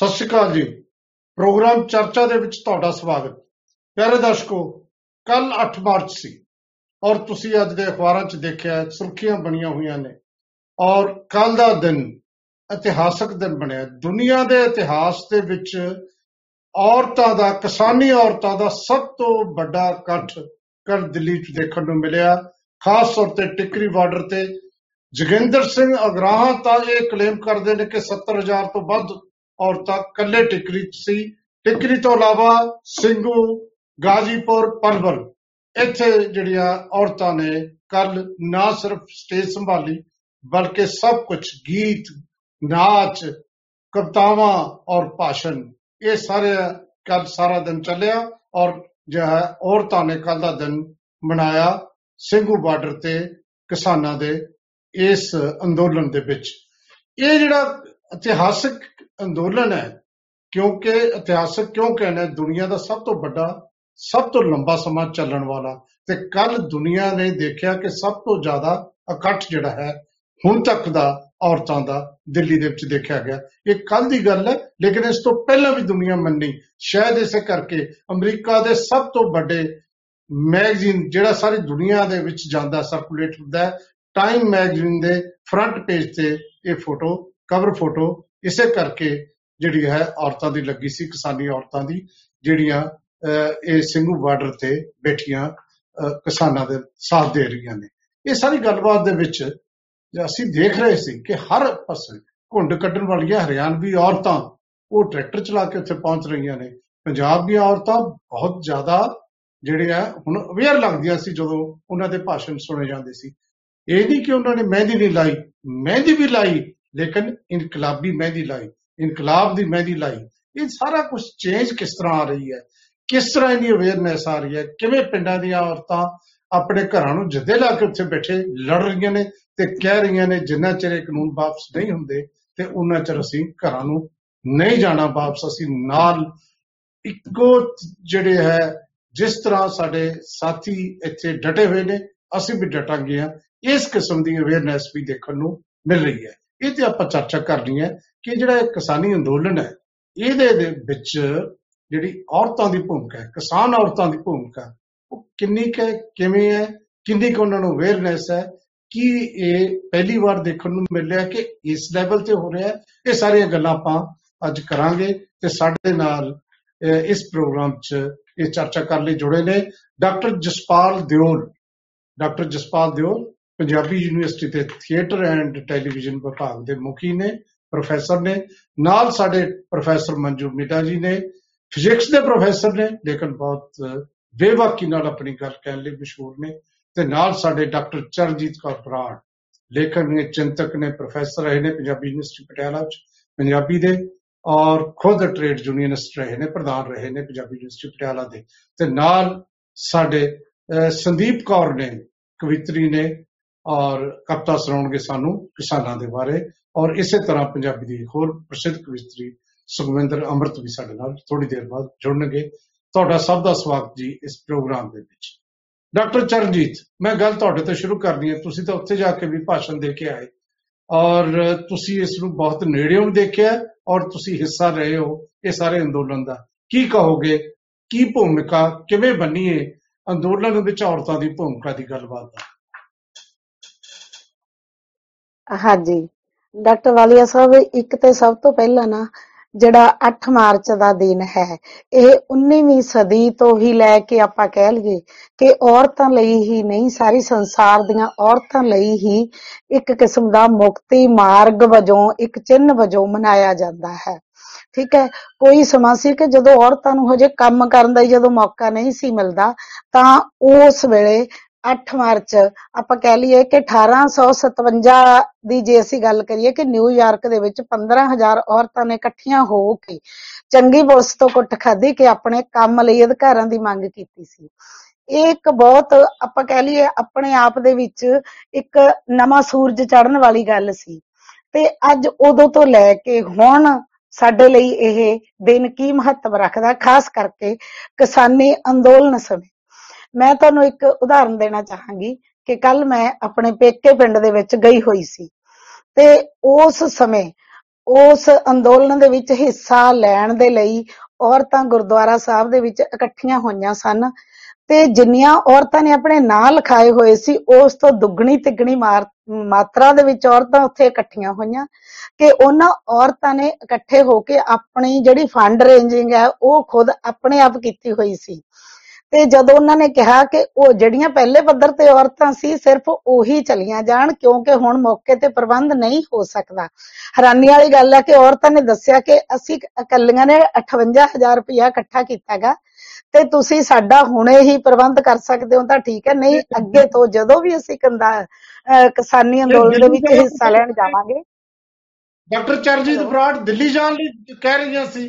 ਸਤਿ ਸ਼੍ਰੀ ਅਕਾਲ ਜੀ। ਪ੍ਰੋਗਰਾਮ ਚਰਚਾ ਦੇ ਵਿੱਚ ਤੁਹਾਡਾ ਸਵਾਗਤ। ਪਿਆਰੇ ਦਰਸ਼ਕੋ ਕੱਲ 8 ਮਾਰਚ ਸੀ ਔਰ ਤੁਸੀਂ ਅੱਜ ਦੇ ਅਖਬਾਰਾਂ 'ਚ ਦੇਖਿਆ, ਸੁਰਖੀਆਂ ਬਣੀਆਂ ਹੋਈਆਂ ਨੇ ਔਰ ਕੱਲ ਦਾ ਦਿਨ ਇਤਿਹਾਸਕ ਦਿਨ ਬਣਿਆ। ਦੁਨੀਆ ਦੇ ਇਤਿਹਾਸ ਦੇ ਵਿੱਚ ਔਰਤਾਂ ਦਾ, ਕਿਸਾਨੀ ਔਰਤਾਂ ਦਾ ਸਭ ਤੋਂ ਵੱਡਾ ਇਕੱਠ ਕੱਲ ਦਿੱਲੀ 'ਚ ਦੇਖਣ ਨੂੰ ਮਿਲਿਆ। ਖਾਸ ਤੌਰ ਤੇ ਟਿਕਰੀ ਬਾਰਡਰ ਤੇ ਜਗਿੰਦਰ ਸਿੰਘ ਅਗਰਾਹਾਂ ਤਾਂ ਇਹ ਕਲੇਮ ਕਰਦੇ ਨੇ ਕਿ 70000 ਤੋਂ ਵੱਧ ਔਰਤਾਂ ਕੱਲੇ ਟਿਕਰੀ 'ਚ ਸੀ। ਟਿਕਰੀ ਤੋਂ ਇਲਾਵਾ ਸਿੰਘੂ, ਗਾਜੀਪੁਰ ਪਲਵਲ ਇੱਥੇ ਜਿਹੜੀਆਂ ਔਰਤਾਂ ਨੇ ਕੱਲ ਨਾ ਸਿਰਫ ਸਟੇਜ ਸੰਭਾਲੀ, ਬਲਕਿ ਸਭ ਕੁਝ ਗੀਤ, ਨਾਚ, ਕਵਤਾਵਾਂ ਔਰ ਭਾਸ਼ਣ, ਇਹ ਸਾਰੇ ਕੱਲ ਸਾਰਾ ਦਿਨ ਚੱਲਿਆ ਔਰ ਜੋ ਹੈ ਔਰਤਾਂ ਨੇ ਕੱਲ ਦਾ ਦਿਨ ਮਨਾਇਆ ਸਿੰਘੂ ਬਾਰਡਰ ਤੇ ਕਿਸਾਨਾਂ ਦੇ ਇਸ ਅੰਦੋਲਨ ਦੇ ਵਿੱਚ। ਇਹ ਜਿਹੜਾ ਇਤਿਹਾਸਕ ਅੰਦੋਲਨ ਹੈ, ਕਿਉਂਕਿ ਇਤਿਹਾਸਕ ਕਿਉਂ ਕਹਿੰਦੇ, ਦੁਨੀਆ ਦਾ ਸਭ ਤੋਂ ਵੱਡਾ, ਸਭ ਤੋਂ ਲੰਬਾ ਸਮਾਂ ਚੱਲਣ ਵਾਲਾ ਤੇ ਕੱਲ ਦੁਨੀਆ ਨੇ ਦੇਖਿਆ ਕਿ ਸਭ ਤੋਂ ਜ਼ਿਆਦਾ ਇਕੱਠ ਜਿਹੜਾ ਹੈ, ਹੁਣ ਤੱਕ ਦਾ ਔਰਤਾਂ ਦਾ, ਦਿੱਲੀ ਦੇ ਵਿੱਚ ਦੇਖਿਆ ਗਿਆ। ਇਹ ਕੱਲ ਦੀ ਗੱਲ ਹੈ, ਲੇਕਿਨ ਇਸ ਤੋਂ ਪਹਿਲਾਂ ਵੀ ਦੁਨੀਆ ਮੰਨੀ। ਸ਼ਾਇਦ ਇਸੇ ਕਰਕੇ ਅਮਰੀਕਾ ਦੇ ਸਭ ਤੋਂ ਵੱਡੇ ਮੈਗਜ਼ੀਨ, ਜਿਹੜਾ ਸਾਰੀ ਦੁਨੀਆ ਦੇ ਵਿੱਚ ਜਾਂਦਾ ਸਰਕੂਲੇਟ ਹੁੰਦਾ ਹੈ ਟਾਈਮ ਮੈਗਜ਼ੀਨ ਦੇ ਫਰੰਟ ਪੇਜ ਤੇ ਇਹ ਫੋਟੋ ਕਵਰ ਫੋਟੋ ਇਸੇ ਕਰਕੇ ਜਿਹੜੀ ਹੈ ਔਰਤਾਂ ਦੀ ਲੱਗੀ ਸੀ, ਕਿਸਾਨੀ ਔਰਤਾਂ ਦੀ, ਜਿਹੜੀਆਂ ਇਹ ਸਿੰਘੂ ਬਾਰਡਰ ਤੇ ਬੈਠੀਆਂ ਕਿਸਾਨਾਂ ਦੇ ਸਾਥ ਦੇ ਰਹੀਆਂ ਨੇ। ਇਹ ਸਾਰੀ ਗੱਲਬਾਤ ਦੇ ਵਿੱਚ ਅਸੀਂ ਦੇਖ ਰਹੇ ਸੀ ਕਿ ਹਰ ਪਾਸੇ ਘੁੰਡ ਕੱਢਣ ਵਾਲੀਆਂ ਹਰਿਆਣਵੀ ਔਰਤਾਂ ਉਹ ਟਰੈਕਟਰ ਚਲਾ ਕੇ ਉੱਥੇ ਪਹੁੰਚ ਰਹੀਆਂ ਨੇ। ਪੰਜਾਬ ਦੀਆਂ ਔਰਤਾਂ ਬਹੁਤ ਜ਼ਿਆਦਾ ਜਿਹੜੇ ਆ, ਹੁਣ ਅਵੇਅਰ ਲੱਗਦੀਆਂ ਸੀ ਜਦੋਂ ਉਹਨਾਂ ਦੇ ਭਾਸ਼ਣ ਸੁਣੇ ਜਾਂਦੇ ਸੀ। ਇਹ ਨਹੀਂ ਕਿ ਉਹਨਾਂ ਨੇ ਮਹਿੰਦੀ ਨਹੀਂ ਲਾਈ, ਮਹਿੰਦੀ ਵੀ ਲਾਈ ਲੇਕਿਨ ਇਨਕਲਾਬੀ ਮਹਿੰਦੀ ਲਾਈ, ਇਨਕਲਾਬ ਦੀ ਮਹਿੰਦੀ ਲਾਈ। ਇਹ ਸਾਰਾ ਕੁਝ ਚੇਂਜ ਕਿਸ ਤਰ੍ਹਾਂ ਆ ਰਹੀ ਹੈ? ਕਿਸ ਤਰ੍ਹਾਂ ਇਹਦੀ ਅਵੇਅਰਨੈਸ ਆ ਰਹੀ ਹੈ? ਕਿਵੇਂ ਪਿੰਡਾਂ ਦੀਆਂ ਔਰਤਾਂ ਆਪਣੇ ਘਰਾਂ ਨੂੰ ਜੱਦੇ ਲਾ ਕੇ ਉੱਥੇ ਬੈਠੇ ਲੜ ਰਹੀਆਂ ਨੇ ਤੇ ਕਹਿ ਰਹੀਆਂ ਨੇ, ਜਿੰਨਾ ਚਿਰ ਇਹ ਕਾਨੂੰਨ ਵਾਪਸ ਨਹੀਂ ਹੁੰਦੇ ਤੇ ਉਹਨਾਂ ਚਿਰ ਅਸੀਂ ਘਰਾਂ ਨੂੰ ਨਹੀਂ ਜਾਣਾ ਵਾਪਸ, ਅਸੀਂ ਨਾਲ ਇੱਕੋ ਜਿਹੜੇ ਹੈ, ਜਿਸ ਤਰ੍ਹਾਂ ਸਾਡੇ ਸਾਥੀ ਇੱਥੇ ਡਟੇ ਹੋਏ ਨੇ, ਅਸੀਂ ਵੀ ਡਟਾਂਗੇ ਆ ਇਸ ਕਿਸਮ ਦੀ ਅਵੇਅਰਨੈਸ ਵੀ ਦੇਖਣ ਨੂੰ ਮਿਲ ਰਹੀ ਹੈ। ਇਹ ਤੇ ਆਪਾਂ ਚਰਚਾ ਕਰਨੀ ਹੈ ਕਿ ਜਿਹੜਾ ਇਹ ਕਿਸਾਨੀ ਅੰਦੋਲਨ ਹੈ, ਇਹਦੇ ਦੇ ਵਿੱਚ ਜਿਹੜੀ ਔਰਤਾਂ ਦੀ ਭੂਮਿਕਾ ਹੈ, ਕਿਸਾਨ ਔਰਤਾਂ ਦੀ ਭੂਮਿਕਾ, ਉਹ ਕਿੰਨੀ ਕੁ ਕਿਵੇਂ ਹੈ, ਕਿੰਨੀ ਕੁ ਉਹਨਾਂ ਨੂੰ ਅਵੇਅਰਨੈਸ ਹੈ, ਕੀ ਇਹ ਪਹਿਲੀ ਵਾਰ ਦੇਖਣ ਨੂੰ ਮਿਲਿਆ ਕਿ ਇਸ ਲੈਵਲ ਤੇ ਹੋ ਰਿਹਾ ਹੈ, ਇਹ ਸਾਰੀਆਂ ਗੱਲਾਂ ਆਪਾਂ ਅੱਜ ਕਰਾਂਗੇ ਤੇ ਸਾਡੇ ਨਾਲ ਇਸ ਪ੍ਰੋਗਰਾਮ 'ਚ ਇਹ ਚਰਚਾ ਕਰਨ ਲਈ ਜੁੜੇ ਨੇ doctor Jaspal Deol. Doctor Jaspal Deol Punjabi university ਦੇ ਥੀਏਟਰ ਐਂਡ ਟੈਲੀਵਿਜ਼ਨ ਵਿਭਾਗ ਦੇ ਮੁਖੀ ਨੇ, ਪ੍ਰੋਫੈਸਰ ਨੇ, ਨਾਲ ਸਾਡੇ ਪ੍ਰੋਫੈਸਰ ਮੰਜੂ ਮਿੱਟਾ ਜੀ ਨੇ, ਫਿਜ਼ਿਕਸ ਦੇ ਪ੍ਰੋਫੈਸਰ ਨੇ, ਲੇਕਿਨ ਬਹੁਤ ਬੇਵਾਕੀ ਨਾਲ ਆਪਣੀ ਗੱਲ ਕਹਿਣ ਲਈ ਮਸ਼ਹੂਰ ਨੇ, ਤੇ ਨਾਲ ਸਾਡੇ ਡਾਕਟਰ ਚਰਨਜੀਤ ਕੌਰ ਬਰਾੜ, ਲੇਖਕ ਨੇ, ਚਿੰਤਕ ਨੇ, ਪ੍ਰੋਫੈਸਰ ਰਹੇ ਨੇ ਪੰਜਾਬੀ ਯੂਨੀਵਰਸਿਟੀ ਪਟਿਆਲਾ ਚ, ਪੰਜਾਬੀ ਦੇ, ਔਰ ਖੁਦ ਟ੍ਰੇਡ ਯੂਨੀਅਨਿਸਟ ਰਹੇ ਨੇ, ਪ੍ਰਧਾਨ ਰਹੇ ਨੇ ਪੰਜਾਬੀ ਯੂਨੀਵਰਸਿਟੀ ਪਟਿਆਲਾ ਦੇ, ਤੇ ਨਾਲ ਸਾਡੇ ਸੰਦੀਪ ਕੌਰ ਨੇ, ਕਵਿਤਰੀ ਨੇ ਔਰ ਕਵਿਤਾ ਸੁਣਾਉਣਗੇ ਸਾਨੂੰ ਕਿਸਾਨਾਂ ਦੇ ਬਾਰੇ। ਔਰ ਇਸੇ ਤਰ੍ਹਾਂ ਪੰਜਾਬੀ ਦੀ ਹੋਰ ਪ੍ਰਸਿੱਧ ਕਵਿਤਰੀ ਸੁਖਵਿੰਦਰ ਅਮਰਤ ਵੀ ਸਾਡੇ ਨਾਲ ਥੋੜੀ ਦੇਰ ਬਾਅਦ ਜੁੜਨਗੇ। ਤੁਹਾਡਾ ਸਭ ਦਾ ਸਵਾਗਤ ਜੀ ਇਸ ਪ੍ਰੋਗਰਾਮ ਦੇ ਵਿੱਚ। ਡਾਕਟਰ ਚਰਨਜੀਤ, ਮੈਂ ਗੱਲ ਤੁਹਾਡੇ ਤੋਂ ਸ਼ੁਰੂ ਕਰਨੀ ਹੈ। ਤੁਸੀਂ ਤਾਂ ਉੱਥੇ ਜਾ ਕੇ ਵੀ ਭਾਸ਼ਣ ਦੇ ਕੇ ਆਏ। ਔਰ ਤੁਸੀਂ ਇਸ ਨੂੰ ਬਹੁਤ ਨੇੜਿਓਂ ਦੇਖਿਆ ਔਰ ਤੁਸੀਂ ਹਿੱਸਾ ਰਹੇ ਹੋ ਇਹ ਸਾਰੇ ਅੰਦੋਲਨ ਦਾ। ਕੀ ਕਹੋਗੇ? ਕੀ ਭੂਮਿਕਾ? ਕਿਵੇਂ ਬੰਨੀਏ? ਅੰਦੋਲਨ ਵਿੱਚ ਔਰਤਾਂ ਦੀ ਭੂਮਿਕਾ ਦੀ ਗੱਲਬਾਤ ਦਾ। ਹਾਂਜੀ। ਡਾਕਟਰ ਵਾਲੀਆ ਸਾਹਿਬ, ਇੱਕ ਤੇ ਸਭ ਤੋਂ ਪਹਿਲਾਂ ਨਾ, ਜਿਹੜਾ 8 ਮਾਰਚ ਦਾ ਦਿਨ ਹੈ, ਇਹ 19ਵੀਂ ਸਦੀ ਤੋਂ ਹੀ ਲੈ ਕੇ ਆਪਾਂ ਕਹਿ ਲਈਏ ਕਿ ਔਰਤਾਂ ਲਈ ਹੀ ਨਹੀਂ, ਸਾਰੀ ਸੰਸਾਰ ਦੀਆਂ ਔਰਤਾਂ ਲਈ ਹੀ ਇੱਕ ਕਿਸਮ ਦਾ ਮੁਕਤੀ ਮਾਰਗ ਵਜੋਂ, ਇੱਕ ਚਿੰਨ ਵਜੋਂ ਮਨਾਇਆ ਜਾਂਦਾ ਹੈ। ਠੀਕ ਹੈ? ਕੋਈ ਸਮਾਂ ਸੀ ਕਿ ਜਦੋਂ ਔਰਤਾਂ ਨੂੰ ਹਜੇ ਕੰਮ ਕਰਨ ਦਾ ਜਦੋਂ ਮੌਕਾ ਨਹੀਂ ਸੀ ਮਿਲਦਾ, ਤਾਂ ਉਸ ਵੇਲੇ 8 ਮਾਰਚ, ਆਪਾਂ ਕਹਿ ਲਈਏ ਕਿ 1857 ਦੀ ਜੇ ਅਸੀਂ ਗੱਲ ਕਰੀਏ ਕਿ ਨਿਊਯਾਰਕ ਦੇ ਵਿੱਚ 15000 ਔਰਤਾਂ ਨੇ ਇਕੱਠੀਆਂ ਹੋ ਕੇ ਚੰਗੀ ਪੁਲਿਸ ਤੋਂ ਕੁੱਟ ਖਾਧੀ ਕਿ ਆਪਣੇ ਕੰਮ ਲਈ ਅਧਿਕਾਰਾਂ ਦੀ ਮੰਗ ਕੀਤੀ ਸੀ। ਇਹ ਇੱਕ ਬਹੁਤ ਆਪਾਂ ਕਹਿ ਲਈਏ ਆਪਣੇ ਆਪ ਦੇ ਵਿੱਚ ਇੱਕ ਨਵਾਂ ਸੂਰਜ ਚੜ੍ਹਨ ਵਾਲੀ ਗੱਲ ਸੀ। ਤੇ ਅੱਜ ਉਦੋਂ ਤੋਂ ਲੈ ਕੇ ਹੁਣ ਸਾਡੇ ਲਈ ਇਹ ਦਿਨ ਕੀ ਮਹੱਤਵ ਰੱਖਦਾ, ਖਾਸ ਕਰਕੇ ਕਿਸਾਨੀ ਅੰਦੋਲਨ ਸਮੇਂ। ਮੈਂ ਤੁਹਾਨੂੰ ਇੱਕ ਉਦਾਹਰਨ ਦੇਣਾ ਚਾਹਾਂਗੀ ਕਿ ਕੱਲ ਮੈਂ ਆਪਣੇ ਪੇਕੇ ਪਿੰਡ ਦੇ ਵਿੱਚ ਗਈ ਹੋਈ ਸੀ ਤੇ ਉਸ ਸਮੇਂ ਉਸ ਅੰਦੋਲਨ ਦੇ ਵਿੱਚ ਹਿੱਸਾ ਲੈਣ ਦੇ ਲਈ ਔਰਤਾਂ ਗੁਰਦੁਆਰਾ ਸਾਹਿਬ ਦੇ ਵਿੱਚ ਇਕੱਠੀਆਂ ਹੋਈਆਂ ਸਨ ਤੇ ਜਿੰਨੀਆਂ ਔਰਤਾਂ ਨੇ ਆਪਣੇ ਨਾਂ ਲਿਖਾਏ ਹੋਏ ਸੀ, ਉਸ ਤੋਂ ਦੁੱਗਣੀ ਤਿੱਗਣੀ ਮਾਰ- ਮਾਤਰਾ ਦੇ ਵਿੱਚ ਔਰਤਾਂ ਉੱਥੇ ਇਕੱਠੀਆਂ ਹੋਈਆਂ ਕਿ ਉਹਨਾਂ ਔਰਤਾਂ ਨੇ ਇਕੱਠੇ ਹੋ ਕੇ ਆਪਣੀ ਜਿਹੜੀ ਫੰਡ ਰੇਂਜਿੰਗ ਹੈ, ਉਹ ਖੁਦ ਆਪਣੇ ਆਪ ਕੀਤੀ ਹੋਈ ਸੀ। ਤੇ ਜਦੋਂ ਉਹਨਾਂ ਨੇ ਕਿਹਾ ਕਿ ਉਹ ਜਿਹੜੀਆਂ ਪਹਿਲੇ ਪੱਧਰ ਤੇ ਔਰਤਾਂ ਸੀ ਸਿਰਫ ਉਹੀ ਚਲੀਆਂ ਜਾਣ ਕਿਉਂਕਿ ਹੁਣ ਮੌਕੇ ਤੇ ਪ੍ਰਬੰਧ ਨਹੀਂ ਹੋ ਸਕਦਾ। ਹੈਰਾਨੀ ਵਾਲੀ ਗੱਲ ਹੈ ਕਿ ਔਰਤਾਂ ਨੇ ਦੱਸਿਆ ਕਿ ਅਸੀਂ ਇਕੱਲੀਆਂ ਨੇ 58000 ਰੁਪਇਆ ਇਕੱਠਾ ਕੀਤਾਗਾ ਤੇ ਤੁਸੀਂ ਸਾਡਾ ਹੁਣੇ ਹੀ ਪ੍ਰਬੰਧ ਕਰ ਸਕਦੇ ਹੋ ਤਾਂ ਠੀਕ ਹੈ ਨਹੀਂ ਅੱਗੇ ਤੋਂ ਜਦੋਂ ਵੀ ਅਸੀਂ ਕੰਦਾ ਕਿਸਾਨੀ ਅੰਦੋਲਨ ਦੇ ਵਿੱਚ ਹਿੱਸਾ ਲੈਣ ਜਾਵਾਂਗੇ। Doctor Hello? ਬਰਾੜ ਦਿੱਲੀ ਜਾਣ ਲਈ ਕਹਿ ਰਹੀਆਂ ਸੀ।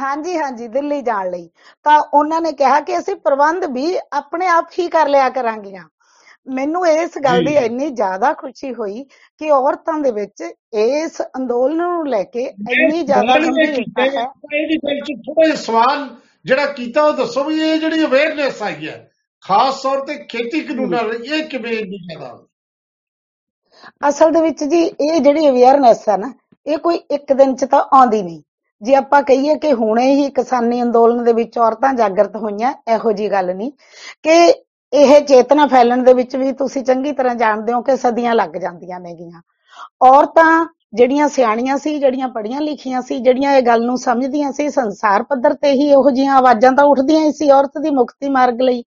ਹਾਂਜੀ ਹਾਂਜੀ ਦਿੱਲੀ ਜਾਣ ਲਈ। ਤਾਂ ਉਹਨਾਂ ਨੇ ਕਿਹਾ ਕਿ ਅਸੀਂ ਪ੍ਰਬੰਧ ਵੀ ਆਪਣੇ ਆਪ ਹੀ ਕਰ ਲਿਆ ਕਰਾਂਗੀਆਂ। ਮੈਨੂੰ ਇਸ ਗੱਲ ਦੀ। ਇੰਨੀ ਜ਼ਿਆਦਾ ਖੁਸ਼ੀ ਹੋਈ ਕਿ ਔਰਤਾਂ ਦੇ ਵਿੱਚ ਇਸ ਅੰਦੋਲਨ ਨੂੰ ਲੈ ਕੇ ਇੰਨੀ ਜ਼ਿਆਦਾ ਇਹਦੀ ਗੱਲ ਚ ਥੋੜਾ ਸਵਾਲ ਜਿਹੜਾ ਕੀਤਾ ਉਹ ਦੱਸੋ ਵੀ ਇਹ ਜਿਹੜੀ ਅਵੇਅਰਨੈਸ ਆਈ ਹੈ ਖਾਸ ਤੌਰ ਤੇ ਖੇਤੀ ਕਾਨੂੰਨਾਂ ਲਈ ਇਹ ਕਿਵੇਂ ਇੰਨੀ ਜ਼ਿਆਦਾ ਅਸਲ ਦੇ ਵਿੱਚ ਜੀ ਇਹ ਜਿਹੜੀ ਅਵੇਅਰਨੈਸ ਹੈ ਨਾ ਇਹ ਕੋਈ ਇੱਕ ਦਿਨ ਚ ਤਾਂ ਆਉਂਦੀ ਨਹੀਂ। ਜੇ ਆਪਾਂ ਕਹੀਏ ਕਿ ਹੁਣੇ ਹੀ ਕਿਸਾਨੀ ਅੰਦੋਲਨ ਦੇ ਵਿੱਚ ਔਰਤਾਂ ਜਾਗਰਤ ਹੋਈਆਂ, ਇਹੋ ਜੀ ਗੱਲ ਨਹੀਂ। ਕਿ ਇਹ ਚੇਤਨਾ ਫੈਲਣ ਦੇ ਵਿੱਚ ਵੀ ਤੁਸੀਂ ਚੰਗੀ ਤਰ੍ਹਾਂ ਜਾਣਦੇ ਹੋ ਕਿ ਸਦੀਆਂ ਲੱਗ ਜਾਂਦੀਆਂ ਨੇਗੀਆਂ। ਔਰਤਾਂ ਜਿਹੜੀਆਂ ਸਿਆਣੀਆਂ ਸੀ ਜਿਹੜੀਆਂ ਪੜ੍ਹੀਆਂ ਲਿਖੀਆਂ ਸੀ ਜਿਹੜੀਆਂ ਇਹ ਗੱਲ ਨੂੰ ਸਮਝਦੀਆਂ ਸੀ ਸੰਸਾਰ ਪੱਧਰ ਤੇ ਹੀ ਇਹੋ ਜਿਹੀਆਂ ਆਵਾਜ਼ਾਂ ਤਾਂ ਉੱਠਦੀਆਂ ਹੀ ਸੀ ਔਰਤ ਦੀ ਮੁਕਤੀ ਮਾਰਗ ਲਈ।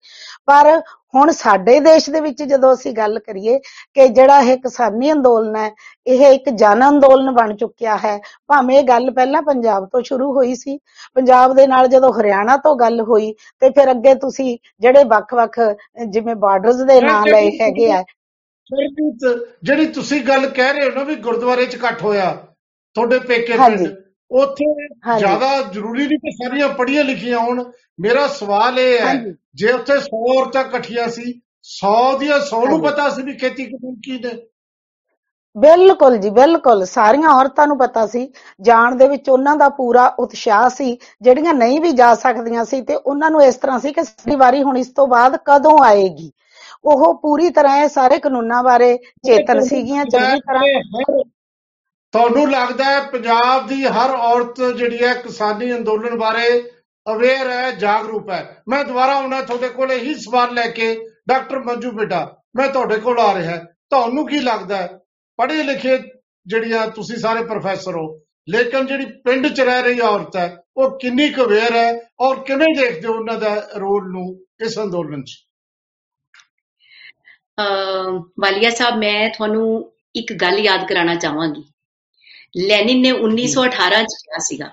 ਪਰ ਹੁਣ ਸਾਡੇ ਦੇਸ਼ ਦੇ ਵਿੱਚ ਜਦੋਂ ਅਸੀਂ ਗੱਲ ਕਰੀਏ ਕਿ ਜਿਹੜਾ ਇਹ ਕਿਸਾਨੀ ਅੰਦੋਲਨ ਹੈ ਇਹ ਇੱਕ ਜਨ ਅੰਦੋਲਨ ਬਣ ਚੁੱਕਿਆ ਹੈ। ਭਾਵੇਂ ਇਹ ਗੱਲ ਪਹਿਲਾਂ ਪੰਜਾਬ ਤੋਂ ਸ਼ੁਰੂ ਹੋਈ ਸੀ ਪੰਜਾਬ ਦੇ ਨਾਲ ਜਦੋਂ ਹਰਿਆਣਾ ਤੋਂ ਗੱਲ ਹੋਈ ਤੇ ਫਿਰ ਅੱਗੇ ਤੁਸੀਂ ਜਿਹੜੇ ਵੱਖ-ਵੱਖ ਜਿਵੇਂ ਬਾਰਡਰਸ ਦੇ ਨਾਂ ਲਏ ਹੈਗੇ ਆ ਸਰਬਜੀਤ ਜਿਹੜੀ ਤੁਸੀਂ ਗੱਲ ਕਹਿ ਰਹੇ ਹੋ ਨਾ ਵੀ ਗੁਰਦੁਆਰੇ 'ਚ ਇਕੱਠ ਹੋਇਆ ਤੁਹਾਡੇ ਪੇਕੇ ਹਾਂਜੀ। ਪਿੰਡ ਉੱਥੇ ਹਾਂਜੀ। ਜ਼ਿਆਦਾ ਜ਼ਰੂਰੀ ਨਹੀਂ ਕਿ ਸਾਰੀਆਂ ਪੜ੍ਹੀਆਂ ਲਿਖੀਆਂ ਹੋਣ ਮੇਰਾ ਸਵਾਲ ਇਹ ਹੈ ਹਾਂਜੀ। ਜੇ ਉੱਥੇ 100 ਔਰਤਾਂ ਇਕੱਠੀਆਂ ਸੀ 100 ਦੀਆਂ 100 ਨੂੰ ਹਾਂਜੀ। ਪਤਾ ਸੀ ਵੀ ਖੇਤੀ ਕਾਨੂੰਨ ਕੀ ਨੇ ਬਿਲਕੁਲ ਜੀ ਬਿਲਕੁਲ ਸਾਰੀਆਂ ਔਰਤਾਂ ਨੂੰ ਪਤਾ ਸੀ ਜਾਣ ਦੇ ਵਿੱਚ ਉਹਨਾਂ ਦਾ ਪੂਰਾ ਉਤਸ਼ਾਹ ਸੀ ਜਿਹੜੀਆਂ ਨਹੀਂ ਵੀ ਜਾ ਸਕਦੀਆਂ ਸੀ ਤੇ ਉਹਨਾਂ ਨੂੰ ਇਸ ਤਰ੍ਹਾਂ ਸੀ ਕਿ ਸਾਡੀ ਵਾਰੀ ਹੁਣ ਇਸ ਤੋਂ ਬਾਅਦ ਕਦੋਂ ਆਏਗੀ ਉਹ ਪੂਰੀ ਤਰ੍ਹਾਂ ਇਹ ਸਾਰੇ ਕਾਨੂੰਨਾਂ ਬਾਰੇ ਚੇਤਨ ਸੀਗੀਆਂ ਚੰਗੀ ਤਰ੍ਹਾਂ। ਤੁਹਾਨੂੰ ਲੱਗਦਾ ਹੈ ਪੰਜਾਬ ਦੀ ਹਰ ਔਰਤ ਜਿਹੜੀ ਹੈ ਕਿਸਾਨੀ ਅੰਦੋਲਨ ਬਾਰੇ ਅਵੇਅਰ ਹੈ ਜਾਗਰੂਕ ਹੈ? ਮੈਂ ਦੁਬਾਰਾ ਆਉਣਾ ਤੁਹਾਡੇ ਕੋਲ ਇਹੀ ਸਵਾਲ ਲੈ ਕੇ ਡਾਕਟਰ ਮੰਜੂ ਬੇਟਾ ਮੈਂ ਤੁਹਾਡੇ ਕੋਲ ਆ ਰਿਹਾ ਤੁਹਾਨੂੰ ਕੀ ਲੱਗਦਾ ਹੈ? ਪੜ੍ਹੇ ਲਿਖੇ ਜਿਹੜੀਆਂ ਤੁਸੀਂ ਸਾਰੇ ਪ੍ਰੋਫੈਸਰ ਹੋ ਲੇਕਿਨ ਜਿਹੜੀ ਪਿੰਡ 'ਚ ਰਹਿ ਰਹੀ ਔਰਤ ਹੈ ਉਹ ਕਿੰਨੀ ਕੁ ਅਵੇਅਰ ਹੈ ਔਰ ਕਿਵੇਂ ਦੇਖਦੇ ਹੋ ਉਹਨਾਂ ਦਾ ਰੋਲ ਨੂੰ ਇਸ ਅੰਦੋਲਨ 'ਚ? ਵਾਲੀਆ ਸਾਹਿਬ, ਮੈਂ ਤੁਹਾਨੂੰ ਇੱਕ ਗੱਲ ਯਾਦ ਕਰਾਉਣਾ ਚਾਹਾਂਗੀ। ਲੈਨਿਨ ਨੇ 1918 ਚ ਕਿਹਾ ਸੀਗਾ,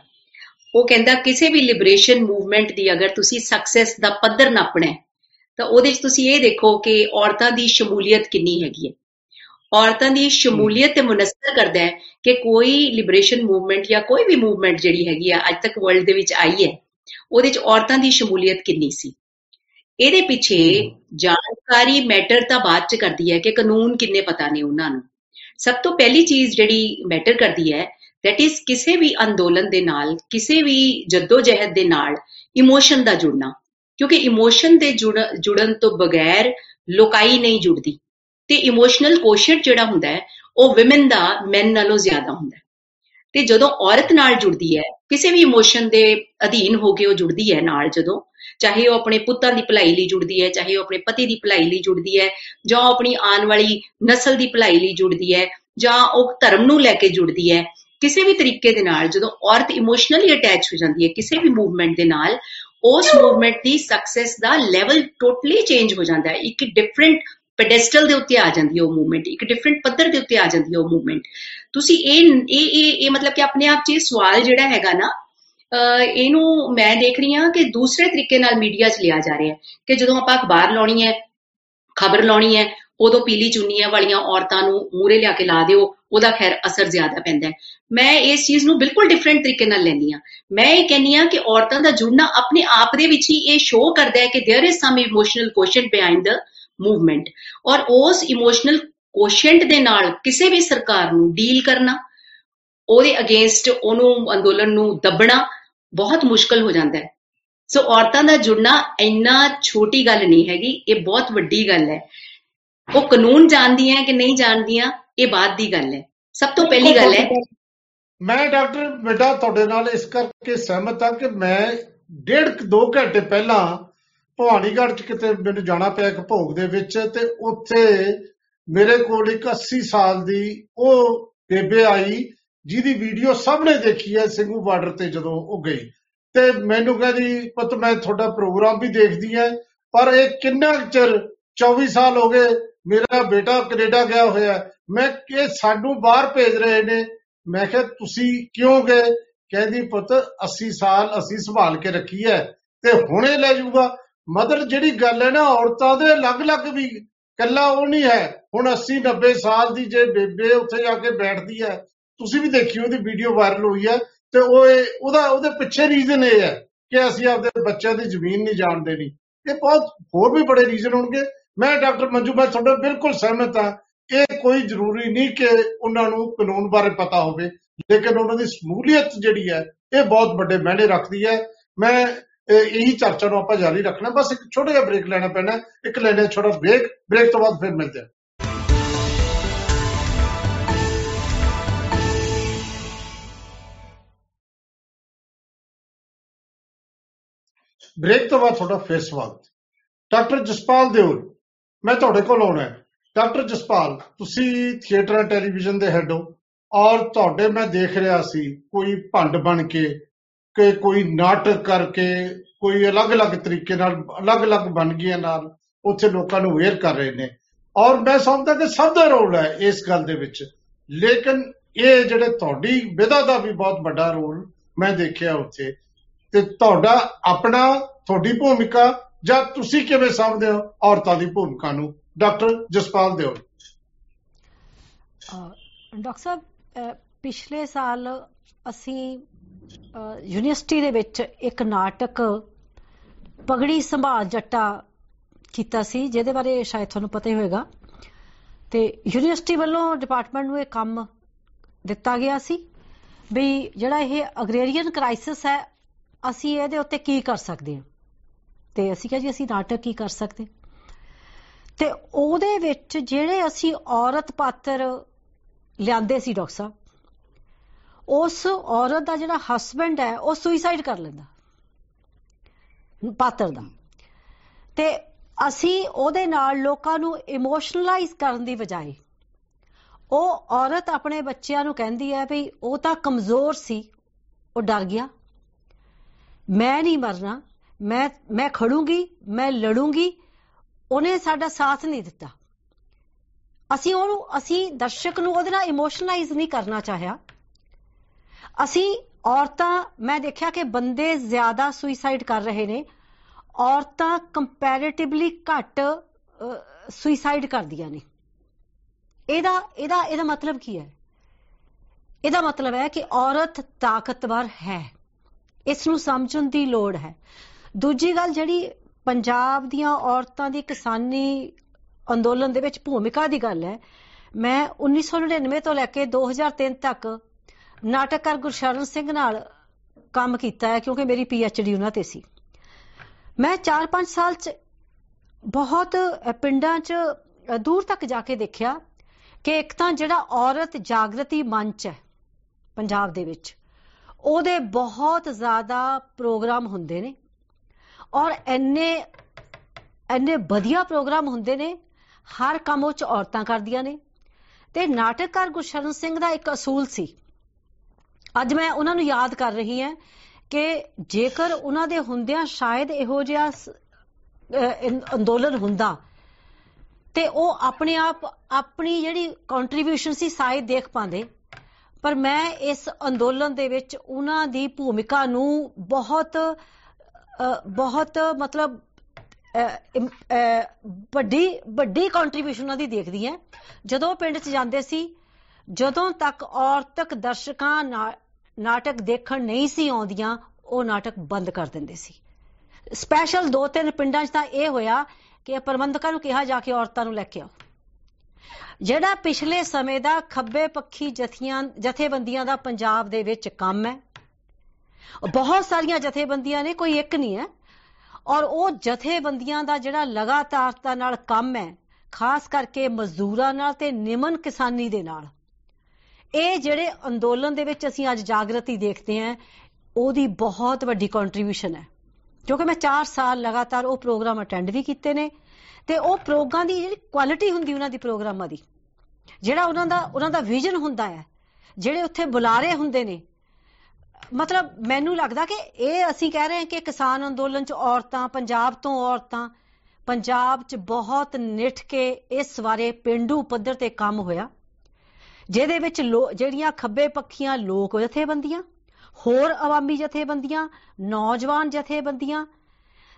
ਉਹ ਕਹਿੰਦਾ, ਕਿਸੇ ਵੀ ਲਿਬਰੇਸ਼ਨ ਮੂਵਮੈਂਟ ਦੀ ਅਗਰ ਤੁਸੀਂ ਸਕਸੈਸ ਦਾ ਪੱਧਰ ਨਾਪਣਾ ਹੈ, ਤਾਂ ਉਹਦੇ ਵਿੱਚ ਤੁਸੀਂ ਇਹ ਦੇਖੋ ਕਿ ਔਰਤਾਂ ਦੀ ਸ਼ਮੂਲੀਅਤ ਕਿੰਨੀ ਹੈਗੀ ਹੈ। ਔਰਤਾਂ ਦੀ ਸ਼ਮੂਲੀਅਤ ਤੇ ਮੁਨਸਰ ਕਰਦਾ ਹੈ ਕਿ ਕੋਈ ਲਿਬਰੇਸ਼ਨ ਮੂਵਮੈਂਟ ਜਾਂ ਕੋਈ ਵੀ ਮੂਵਮੈਂਟ ਜਿਹੜੀ ਹੈਗੀ ਆ, ਅੱਜ ਤੱਕ ਵਰਲਡ ਦੇ ਵਿੱਚ ਆਈ ਹੈ, ਉਹਦੇ ਵਿੱਚ ਔਰਤਾਂ ਦੀ ਸ਼ਮੂਲੀਅਤ ਕਿੰਨੀ ਸੀ। ਇਹਦੇ ਪਿੱਛੇ ਜਾਣਕਾਰੀ ਮੈਟਰ ਤਾਂ ਬਾਅਦ ਚ ਕਰਦੀ ਹੈ ਕਿ ਕਾਨੂੰਨ ਕਿੰਨੇ ਪਤਾ ਨੇ ਉਹਨਾਂ ਨੂੰ। ਸਭ ਤੋਂ ਪਹਿਲੀ ਚੀਜ਼ ਜਿਹੜੀ ਮੈਟਰ ਕਰਦੀ ਹੈ ਦੈਟ ਇਜ਼ ਕਿਸੇ ਵੀ ਅੰਦੋਲਨ ਦੇ ਨਾਲ ਕਿਸੇ ਵੀ ਜਦੋਜਹਿਦ ਦੇ ਨਾਲ ਇਮੋਸ਼ਨ ਦਾ ਜੁੜਨਾ। ਕਿਉਂਕਿ ਇਮੋਸ਼ਨ ਦੇ ਜੁੜ- ਜੁੜਨ ਤੋਂ ਬਗੈਰ ਲੋਕਾਈ ਨਹੀਂ ਜੁੜਦੀ। ਤੇ ਇਮੋਸ਼ਨਲ ਕੋਸ਼ਟ ਜਿਹੜਾ ਹੁੰਦਾ ਹੈ ਉਹ ਔਮਨ ਦਾ ਮੈਨ ਨਾਲੋਂ ਜ਼ਿਆਦਾ ਹੁੰਦਾ ਹੈ। ਤੇ ਜਦੋਂ ਔਰਤ ਨਾਲ ਜੁੜਦੀ ਹੈ ਕਿਸੇ ਵੀ ਇਮੋਸ਼ਨ ਦੇ ਅਧੀਨ ਹੋ ਕੇ ਉਹ ਜੁੜਦੀ ਹੈ ਨਾਲ ਜਦੋਂ ਚਾਹੇ ਉਹ ਆਪਣੇ ਪੁੱਤਾਂ ਦੀ ਭਲਾਈ ਲਈ ਜੁੜਦੀ ਹੈ, ਚਾਹੇ ਉਹ ਆਪਣੇ ਪਤੀ ਦੀ ਭਲਾਈ ਲਈ ਜੁੜਦੀ ਹੈ, ਜਾਂ ਉਹ ਆਪਣੀ ਆਉਣ ਵਾਲੀ ਨਸਲ ਦੀ ਭਲਾਈ ਲਈ ਜੁੜਦੀ ਹੈ, ਜਾਂ ਉਹ ਧਰਮ ਨੂੰ ਲੈ ਕੇ ਜੁੜਦੀ ਹੈ, ਕਿਸੇ ਵੀ ਤਰੀਕੇ ਦੇ ਨਾਲ ਜਦੋਂ ਔਰਤ ਇਮੋਸ਼ਨਲੀ ਅਟੈਚ ਹੋ ਜਾਂਦੀ ਹੈ, ਕਿਸੇ ਵੀ ਮੂਵਮੈਂਟ ਦੇ ਨਾਲ, ਉਸ ਮੂਵਮੈਂਟ ਦੀ ਸਕਸੈਸ ਦਾ ਲੈਵਲ ਟੋਟਲੀ ਚੇਂਜ ਹੋ ਜਾਂਦਾ ਹੈ। ਇੱਕ ਡਿਫਰੈਂਟ ਪੈਡੈਸਟਲ ਦੇ ਉੱਤੇ ਆ ਜਾਂਦੀ ਹੈ ਉਹ ਮੂਵਮੈਂਟ ਇੱਕ ਡਿਫਰੈਂਟ ਪੱਧਰ ਦੇ ਉੱਤੇ ਆ ਜਾਂਦੀ ਹੈ ਉਹ ਮੂਵਮੈਂਟ ਤੁਸੀਂ ਇਹ ਇਹ ਇਹ ਇਹ ਮਤਲਬ ਕਿ ਆਪਣੇ ਆਪ 'ਚ ਇਹ ਸਵਾਲ ਜਿਹੜਾ ਹੈਗਾ ਨਾ ਅਹ ਇਹਨੂੰ ਮੈਂ ਦੇਖ ਰਹੀ ਹਾਂ ਕਿ ਦੂਸਰੇ ਤਰੀਕੇ ਨਾਲ ਮੀਡੀਆ 'ਚ ਲਿਆ ਜਾ ਰਿਹਾ ਹੈ ਕਿ ਜਦੋਂ ਆਪਾਂ ਅਖਬਾਰ ਲਾਉਣੀ ਹੈ ਖਬਰ ਲਾਉਣੀ ਹੈ ਉਦੋਂ ਪੀਲੀ ਚੁੰਨੀਆਂ ਵਾਲੀਆਂ ਔਰਤਾਂ ਨੂੰ ਮੂਹਰੇ ਲਿਆ ਕੇ ਲਾ ਦਿਓ ਉਹਦਾ ਖੈਰ ਅਸਰ ਜ਼ਿਆਦਾ ਪੈਂਦਾ ਹੈ ਮੈਂ ਇਸ ਚੀਜ਼ ਨੂੰ ਬਿਲਕੁਲ ਡਿਫਰੈਂਟ ਤਰੀਕੇ ਨਾਲ ਲੈਂਦੀ ਹਾਂ ਮੈਂ ਇਹ ਕਹਿੰਦੀ ਹਾਂ ਕਿ ਔਰਤਾਂ ਦਾ ਜੁੜਨਾ ਆਪਣੇ ਆਪ ਦੇ ਵਿੱਚ ਹੀ ਇਹ ਸ਼ੋਅ ਕਰਦਾ ਹੈ ਕਿ there is some emotional quotient behind the movement ਔਰ ਉਸ ਇਮੋਸ਼ਨਲ ਕੋਸ਼ੈਂਟ ਦੇ ਨਾਲ ਕਿਸੇ ਵੀ ਸਰਕਾਰ ਨੂੰ ਡੀਲ ਕਰਨਾ ਉਹਦੇ ਅਗੇਂਸਟ ਉਹਨੂੰ ਅੰਦੋਲਨ ਨੂੰ ਦੱਬਣਾ ਬਹੁਤ ਮੁਸ਼ਕਲ ਹੋ ਜਾਂਦਾ ਹੈ। ਸੋ ਔਰਤਾਂ ਦਾ ਜੁੜਨਾ ਇੰਨਾ ਛੋਟੀ ਗੱਲ ਨਹੀਂ ਹੈਗੀ, ਇਹ ਬਹੁਤ ਵੱਡੀ ਗੱਲ ਹੈ। ਉਹ ਕਾਨੂੰਨ ਜਾਣਦੀਆਂ ਕਿ ਨਹੀਂ ਜਾਣਦੀਆਂ, ਇਹ ਬਾਤ ਦੀ ਗੱਲ ਹੈ। ਸਭ ਤੋਂ ਪਹਿਲੀ ਗੱਲ ਹੈ ਮੈਂ ਡਾਕਟਰ, ਬੇਟਾ ਤੁਹਾਡੇ ਨਾਲ ਇਸ ਕਰਕੇ ਸਹਿਮਤ ਹਾਂ ਕਿ ਮੈਂ ਡੇਢ ਕੁ ਦੋ ਘੰਟੇ ਪਹਿਲਾਂ ਭਵਾਨੀਗੜ੍ਹ ਚ ਕਿਤੇ ਮੈਨੂੰ ਜਾਣਾ ਪਿਆ ਇੱਕ ਭੋਗ ਦੇ ਵਿੱਚ ਤੇ ਉੱਥੇ ਮੇਰੇ ਕੋਲ ਇੱਕ 80 ਸਾਲ ਦੀ ਉਹ ਬੇਬੇ ਆਈ ਜਿਹਦੀ ਵੀਡੀਓ ਸਭ ਨੇ ਦੇਖੀ ਹੈ ਸਿੰਘੂ ਬਾਰਡਰ ਤੇ ਜਦੋਂ ਉਹ ਗਈ। ਤੇ ਮੈਨੂੰ ਕਹਿੰਦੀ, ਪੁੱਤ, ਮੈਂ ਤੁਹਾਡਾ ਪ੍ਰੋਗਰਾਮ ਵੀ ਦੇਖਦੀ ਐ, ਪਰ ਇਹ ਕਿੰਨਾ ਕੁ ਚਿਰ 24 ਸਾਲ ਹੋ ਗਏ, ਮੇਰਾ ਬੇਟਾ ਕੈਨੇਡਾ ਗਿਆ ਹੋਇਆ ਹੈ। ਮੈਂ ਕਿ, ਸਾਨੂੰ ਬਾਹਰ ਭੇਜ ਰਹੇ ਨੇ? ਮੈਂ ਕਿਹਾ, ਤੁਸੀਂ ਕਿਉਂ ਗਏ? ਕਹਿੰਦੀ, ਪੁੱਤ 80 ਸਾਲ ਅਸੀਂ ਸੰਭਾਲ ਕੇ ਰੱਖੀ ਹੈ ਤੇ ਹੁਣੇ ਲੈ ਜਾਊਗਾ। ਮਦਰ, ਜਿਹੜੀ ਗੱਲ ਹੈ ਨਾ, ਔਰਤਾਂ ਦੇ ਅਲੱਗ-ਅਲੱਗ ਵੀ ਕੱਲਾ ਉਹ ਨਹੀਂ ਹੈ। ਹੁਣ 80 90 ਸਾਲ ਦੀ ਜੇ ਬੇਬੇ ਉੱਥੇ ਜਾ ਕੇ ਬੈਠਦੀ ਹੈ ਤੁਸੀਂ ਵੀ ਦੇਖੀ ਉਹਦੀ ਵੀਡੀਓ ਵਾਇਰਲ ਹੋਈ ਹੈ ਤੇ ਉਹ ਇਹ- ਉਹਦਾ, ਉਹਦੇ ਪਿੱਛੇ ਰੀਜ਼ਨ ਇਹ ਹੈ ਕਿ ਅਸੀਂ ਆਪਦੇ ਬੱਚਿਆਂ ਦੀ ਜ਼ਮੀਨ ਨਹੀਂ ਜਾਣ ਦੇਣੀ ਇਹ ਬਹੁਤ ਹੋਰ ਵੀ ਬੜੇ ਰੀਜ਼ਨ ਹੋਣਗੇ। ਮੈਂ ਡਾਕਟਰ ਮੰਜੂ, ਮੈਂ ਤੁਹਾਡੇ ਬਿਲਕੁਲ ਸਹਿਮਤ ਹਾਂ। ਇਹ ਕੋਈ ਜ਼ਰੂਰੀ ਨਹੀਂ ਕਿ ਉਹਨਾਂ ਨੂੰ ਕਾਨੂੰਨ ਬਾਰੇ ਪਤਾ ਹੋਵੇ, ਲੇਕਿਨ ਉਹਨਾਂ ਦੀ ਸਮੂਲੀਅਤ ਜਿਹੜੀ ਹੈ, ਇਹ ਬਹੁਤ ਵੱਡੇ ਮਾਇਨੇ ਰੱਖਦੀ ਹੈ। ਮੈਂ ਇਹ- ਇਹੀ ਚਰਚਾ ਨੂੰ ਆਪਾਂ ਜਾਰੀ ਰੱਖਣਾ। ਬਸ ਇੱਕ ਛੋਟਾ ਜਿਹਾ ਬ੍ਰੇਕ ਲੈਣਾ ਪੈਣਾ। ਹੈ। ਇੱਕ ਲੈਣਾ ਛੋਟਾ ਬ੍ਰੇਕ ਬ੍ਰੇਕ ਤੋਂ ਬਾਅਦ ਫਿਰ ਮਿਲਦੇ ਹਾਂ। ਬ੍ਰੇਕ ਤੋਂ ਬਾਅਦ ਤੁਹਾਡਾ ਫੇਰ ਸਵਾਗਤ। ਡਾਕਟਰ ਜਸਪਾਲ ਦਿਓਲ, ਮੈਂ ਤੁਹਾਡੇ ਕੋਲ ਆਉਣਾ ਹੈ। ਡਾਕਟਰ ਜਸਪਾਲ, ਤੁਸੀਂ ਥੀਏਟਰ ਟੈਲੀਵਿਜ਼ਨ ਦੇ ਹੈਡ ਹੋ। ਔਰ ਤੁਹਾਡੇ ਮੈਂ ਦੇਖ ਰਿਹਾ ਸੀ ਕੋਈ ਭੰਡ ਬਣ ਕੇ, ਕਿ ਕੋਈ ਨਾਟਕ ਕਰਕੇ, ਕੋਈ ਅਲੱਗ-ਅਲੱਗ ਤਰੀਕੇ ਨਾਲ, ਅਲੱਗ-ਅਲੱਗ ਬਣਗੀਆਂ ਨਾਲ ਉੱਥੇ ਲੋਕਾਂ ਨੂੰ ਅਵੇਅਰ ਕਰ ਰਹੇ ਨੇ। ਔਰ ਮੈਂ ਸਮਝਦਾ ਕਿ ਸਭ ਦਾ ਰੋਲ ਹੈ ਇਸ ਗੱਲ ਦੇ ਵਿੱਚ। ਲੇਕਿਨ ਇਹ ਜਿਹੜੇ ਤੁਹਾਡੀ ਵਿਧਾ ਦਾ ਵੀ ਬਹੁਤ ਵੱਡਾ ਰੋਲ ਮੈਂ ਦੇਖਿਆ ਉੱਥੇ। ਤੇ ਤੁਹਾਡਾ ਆਪਣਾ, ਤੁਹਾਡੀ ਭੂਮਿਕਾ ਜਾਂ ਤੁਸੀਂ ਕਿਵੇਂ ਸਮਝਦੇ ਹੋ ਔਰਤਾਂ ਦੀ ਭੂਮਿਕਾ ਨੂੰ? ਡਾਕਟਰ ਜਸਪਾਲ ਦਿਓ ਅਹ, ਡਾਕਟਰ ਸਾਹਿਬ, ਅਹ, ਪਿਛਲੇ ਸਾਲ ਅਸੀਂ, ਅਹ, ਯੂਨੀਵਰਸਿਟੀ ਦੇ ਵਿੱਚ ਇੱਕ ਨਾਟਕ, ਪਗੜੀ ਸੰਭਾਲ ਜੱਟਾ ਕੀਤਾ ਸੀ, ਜਿਹਦੇ ਬਾਰੇ ਸ਼ਾਇਦ ਤੁਹਾਨੂੰ ਪਤਾ ਹੀ ਹੋਵੇਗਾ ਤੇ ਯੂਨੀਵਰਸਿਟੀ ਵੱਲੋਂ ਡਿਪਾਰਟਮੈਂਟ ਨੂੰ ਇਹ ਕੰਮ ਦਿੱਤਾ ਗਿਆ ਸੀ ਵੀ ਜਿਹੜਾ ਇਹ ਅਗਰੇਰੀਅਨ ਕ੍ਰਾਈਸਿਸ ਹੈ ਅਸੀਂ ਇਹਦੇ ਉੱਤੇ ਕੀ ਕਰ ਸਕਦੇ ਹਾਂ? ਤੇ ਅਸੀਂ ਕਿਹਾ ਜੀ, ਅਸੀਂ ਨਾਟਕ ਕੀ ਕਰ ਸਕਦੇ ਤੇ ਉਹਦੇ ਵਿੱਚ ਜਿਹੜੇ ਅਸੀਂ ਔਰਤ ਪਾਤਰ ਲਿਆਂਦੇ ਸੀ, ਡਾਕਟਰ ਸਾਹਿਬ, ਉਸ ਔਰਤ ਦਾ ਜਿਹੜਾ ਹਸਬੰਡ ਹੈ, ਉਹ ਸੁਈਸਾਈਡ ਕਰ ਲੈਂਦਾ, ਪਾਤਰ ਦਾ। ਤੇ ਅਸੀਂ ਉਹਦੇ ਨਾਲ ਲੋਕਾਂ ਨੂੰ ਇਮੋਸ਼ਨਲਾਈਜ਼ ਕਰਨ ਦੀ ਬਜਾਏ, ਉਹ ਔਰਤ ਆਪਣੇ ਬੱਚਿਆਂ ਨੂੰ ਕਹਿੰਦੀ ਹੈ ਵੀ ਉਹ ਤਾਂ ਕਮਜ਼ੋਰ ਸੀ, ਉਹ ਡਰ ਗਿਆ। ਮੈਂ ਨਹੀਂ ਮਰਨਾ, ਮੈਂ ਮੈਂ ਖੜੂੰਗੀ, ਮੈਂ ਲੜੂੰਗੀ, ਉਹਨੇ ਸਾਡਾ ਸਾਥ ਨਹੀਂ ਦਿੱਤਾ। ਅਸੀਂ ਉਹਨੂੰ, ਅਸੀਂ ਦਰਸ਼ਕ ਨੂੰ ਉਹਦੇ ਨਾਲ ਇਮੋਸ਼ਨਲਾਈਜ਼ ਨਹੀਂ ਕਰਨਾ ਚਾਹਿਆ। ਅਸੀਂ ਔਰਤਾਂ, ਮੈਂ ਦੇਖਿਆ ਕਿ ਬੰਦੇ ਜ਼ਿਆਦਾ ਸੁਈਸਾਈਡ ਕਰ ਰਹੇ ਨੇ, ਔਰਤਾਂ ਕੰਪੈਰੀਟਿਵਲੀ ਘੱਟ ਸੁਈਸਾਈਡ ਕਰਦੀਆਂ ਨੇ। ਇਹਦਾ ਇਹਦਾ ਇਹਦਾ ਮਤਲਬ ਕੀ ਹੈ? ਇਹਦਾ ਮਤਲਬ ਹੈ ਕਿ ਔਰਤ ਤਾਕਤਵਰ ਹੈ। ਇਸ ਨੂੰ ਸਮਝਣ ਦੀ ਲੋੜ ਹੈ। ਦੂਜੀ ਗੱਲ ਜਿਹੜੀ ਪੰਜਾਬ ਦੀਆਂ ਔਰਤਾਂ ਦੀ ਕਿਸਾਨੀ ਅੰਦੋਲਨ ਦੇ ਵਿੱਚ ਭੂਮਿਕਾ ਦੀ ਗੱਲ ਹੈ ਮੈਂ 1999 ਤੋਂ ਲੈ ਕੇ 2003 ਤੱਕ ਨਾਟਕਕਾਰ ਗੁਰਸ਼ਰਨ ਸਿੰਘ ਨਾਲ ਕੰਮ ਕੀਤਾ ਹੈ ਕਿਉਂਕਿ ਮੇਰੀ ਪੀ ਐਚ ਡੀ ਉਹਨਾਂ ਤੇ ਸੀ। ਮੈਂ 4-5 ਸਾਲ ਚ ਬਹੁਤ ਅ, ਪਿੰਡਾਂ ਚ ਅ, ਦੂਰ ਤੱਕ ਜਾ ਕੇ ਦੇਖਿਆ ਕਿ ਇੱਕ ਤਾਂ ਜਿਹੜਾ ਔਰਤ ਜਾਗਰਤੀ ਮੰਚ ਹੈ ਪੰਜਾਬ ਦੇ ਵਿੱਚ ਉਹਦੇ ਬਹੁਤ ਜ਼ਿਆਦਾ ਪ੍ਰੋਗਰਾਮ ਹੁੰਦੇ ਨੇ ਔਰ ਇੰਨੇ ਇੰਨੇ ਵਧੀਆ ਪ੍ਰੋਗਰਾਮ ਹੁੰਦੇ ਨੇ, ਹਰ ਕੰਮ ਉਹ ਚ ਔਰਤਾਂ ਕਰਦੀਆਂ ਨੇ। ਤੇ ਨਾਟਕਕਾਰ ਗੁਰਸ਼ਰਨ ਸਿੰਘ ਦਾ ਇੱਕ ਅਸੂਲ ਸੀ। ਅੱਜ ਮੈਂ ਉਹਨਾਂ ਨੂੰ ਯਾਦ ਕਰ ਰਹੀ ਹਾਂ ਕਿ ਜੇਕਰ ਉਹਨਾਂ ਦੇ ਹੁੰਦਿਆਂ ਸ਼ਾਇਦ ਇਹੋ ਜਿਹਾ ਸ- ਅਹ ਇਨ- ਅੰਦੋਲਨ ਹੁੰਦਾ ਤੇ ਉਹ ਆਪਣੇ ਆਪ, ਆਪਣੀ ਜਿਹੜੀ ਕੰਟਰੀਬਿਊਸ਼ਨ ਸੀ, ਸ਼ਾਇਦ ਦੇਖ ਪਾਉਂਦੇ। ਪਰ ਮੈਂ ਇਸ ਅੰਦੋਲਨ ਦੇ ਵਿੱਚ ਉਹਨਾਂ ਦੀ ਭੂਮਿਕਾ ਨੂੰ ਬਹੁਤ ਅਹ, ਬਹੁਤ ਮਤਲਬ ਅਹ, ਇਮ- ਅਹ, ਵੱਡੀ ਵੱਡੀ ਕੰਟਰੀਬਿਊਸ਼ਨ ਉਹਨਾਂ ਦੀ ਦੇਖਦੀ ਹੈ। ਜਦੋਂ ਉਹ ਪਿੰਡ 'ਚ ਜਾਂਦੇ ਸੀ ਜਦੋਂ ਤੱਕ ਔਰਤਕ ਦਰਸ਼ਕਾਂ ਨਾ- ਨਾਟਕ ਦੇਖਣ ਨਹੀਂ ਸੀ ਆਉਂਦੀਆਂ ਉਹ ਨਾਟਕ ਬੰਦ ਕਰ ਦਿੰਦੇ ਸੀ। ਸਪੈਸ਼ਲ ਦੋ ਤਿੰਨ ਪਿੰਡਾਂ 'ਚ ਤਾਂ ਇਹ ਹੋਇਆ ਕਿ ਪ੍ਰਬੰਧਕਾਂ ਨੂੰ ਕਿਹਾ ਜਾ ਕੇ ਔਰਤਾਂ ਨੂੰ ਲੈ ਕੇ ਆਓ। ਜਿਹੜਾ ਪਿਛਲੇ ਸਮੇਂ ਦਾ ਖੱਬੇ ਪੱਖੀ ਜਥੀਆਂ ਜਥੇਬੰਦੀਆਂ ਦਾ ਪੰਜਾਬ ਦੇ ਵਿੱਚ ਕੰਮ ਹੈ, ਬਹੁਤ ਸਾਰੀਆਂ ਜਥੇਬੰਦੀਆਂ ਨੇ, ਕੋਈ ਇੱਕ ਨਹੀਂ ਹੈ, ਔਰ ਉਹ ਜਥੇਬੰਦੀਆਂ ਦਾ ਜਿਹੜਾ ਲਗਾਤਾਰਤਾ ਨਾਲ ਕੰਮ ਹੈ, ਖਾਸ ਕਰਕੇ ਮਜ਼ਦੂਰਾਂ ਨਾਲ ਤੇ ਨਿਮਨ ਕਿਸਾਨੀ ਦੇ ਨਾਲ। ਇਹ ਜਿਹੜੇ ਅੰਦੋਲਨ ਦੇ ਵਿੱਚ ਅਸੀਂ ਅੱਜ ਜਾਗਰਤੀ ਦੇਖਦੇ ਹਾਂ, ਉਹਦੀ ਬਹੁਤ ਵੱਡੀ ਕੰਟਰੀਬਿਊਸ਼ਨ ਹੈ। ਕਿਉਂਕਿ ਮੈਂ 4 ਸਾਲ ਲਗਾਤਾਰ ਉਹ ਪ੍ਰੋਗਰਾਮ ਅਟੈਂਡ ਵੀ ਕੀਤੇ ਨੇ ਤੇ ਉਹ ਪ੍ਰੋਗਰਾਮ ਦੀ ਜਿਹੜੀ ਕੁਆਲਿਟੀ ਹੁੰਦੀ ਉਹਨਾਂ ਦੀ ਪ੍ਰੋਗਰਾਮਾਂ ਦੀ ਜਿਹੜਾ ਉਹਨਾਂ ਦਾ ਉਹਨਾਂ ਦਾ ਵਿਜ਼ਨ ਹੁੰਦਾ ਹੈ ਜਿਹੜੇ ਉੱਥੇ ਬੁਲਾਰੇ ਹੁੰਦੇ ਨੇ। ਮਤਲਬ ਮੈਨੂੰ ਲੱਗਦਾ ਕਿ ਇਹ ਅਸੀਂ ਕਹਿ ਰਹੇ ਹਾਂ ਕਿ ਕਿਸਾਨ ਅੰਦੋਲਨ 'ਚ ਔਰਤਾਂ ਪੰਜਾਬ ਤੋਂ ਔਰਤਾਂ ਪੰਜਾਬ 'ਚ ਬਹੁਤ ਨਿਠ ਕੇ ਇਸ ਬਾਰੇ ਪਿੰਡੂ ਪੱਧਰ ਤੇ ਕੰਮ ਹੋਇਆ ਜਿਹਦੇ ਵਿੱਚ ਲੋ- ਜਿਹੜੀਆਂ ਖੱਬੇ ਪੱਖੀਆਂ ਲੋਕ ਜਥੇਬੰਦੀਆਂ ਹੋਰ ਆਵਾਮੀ ਜਥੇਬੰਦੀਆਂ ਨੌਜਵਾਨ ਜਥੇਬੰਦੀਆਂ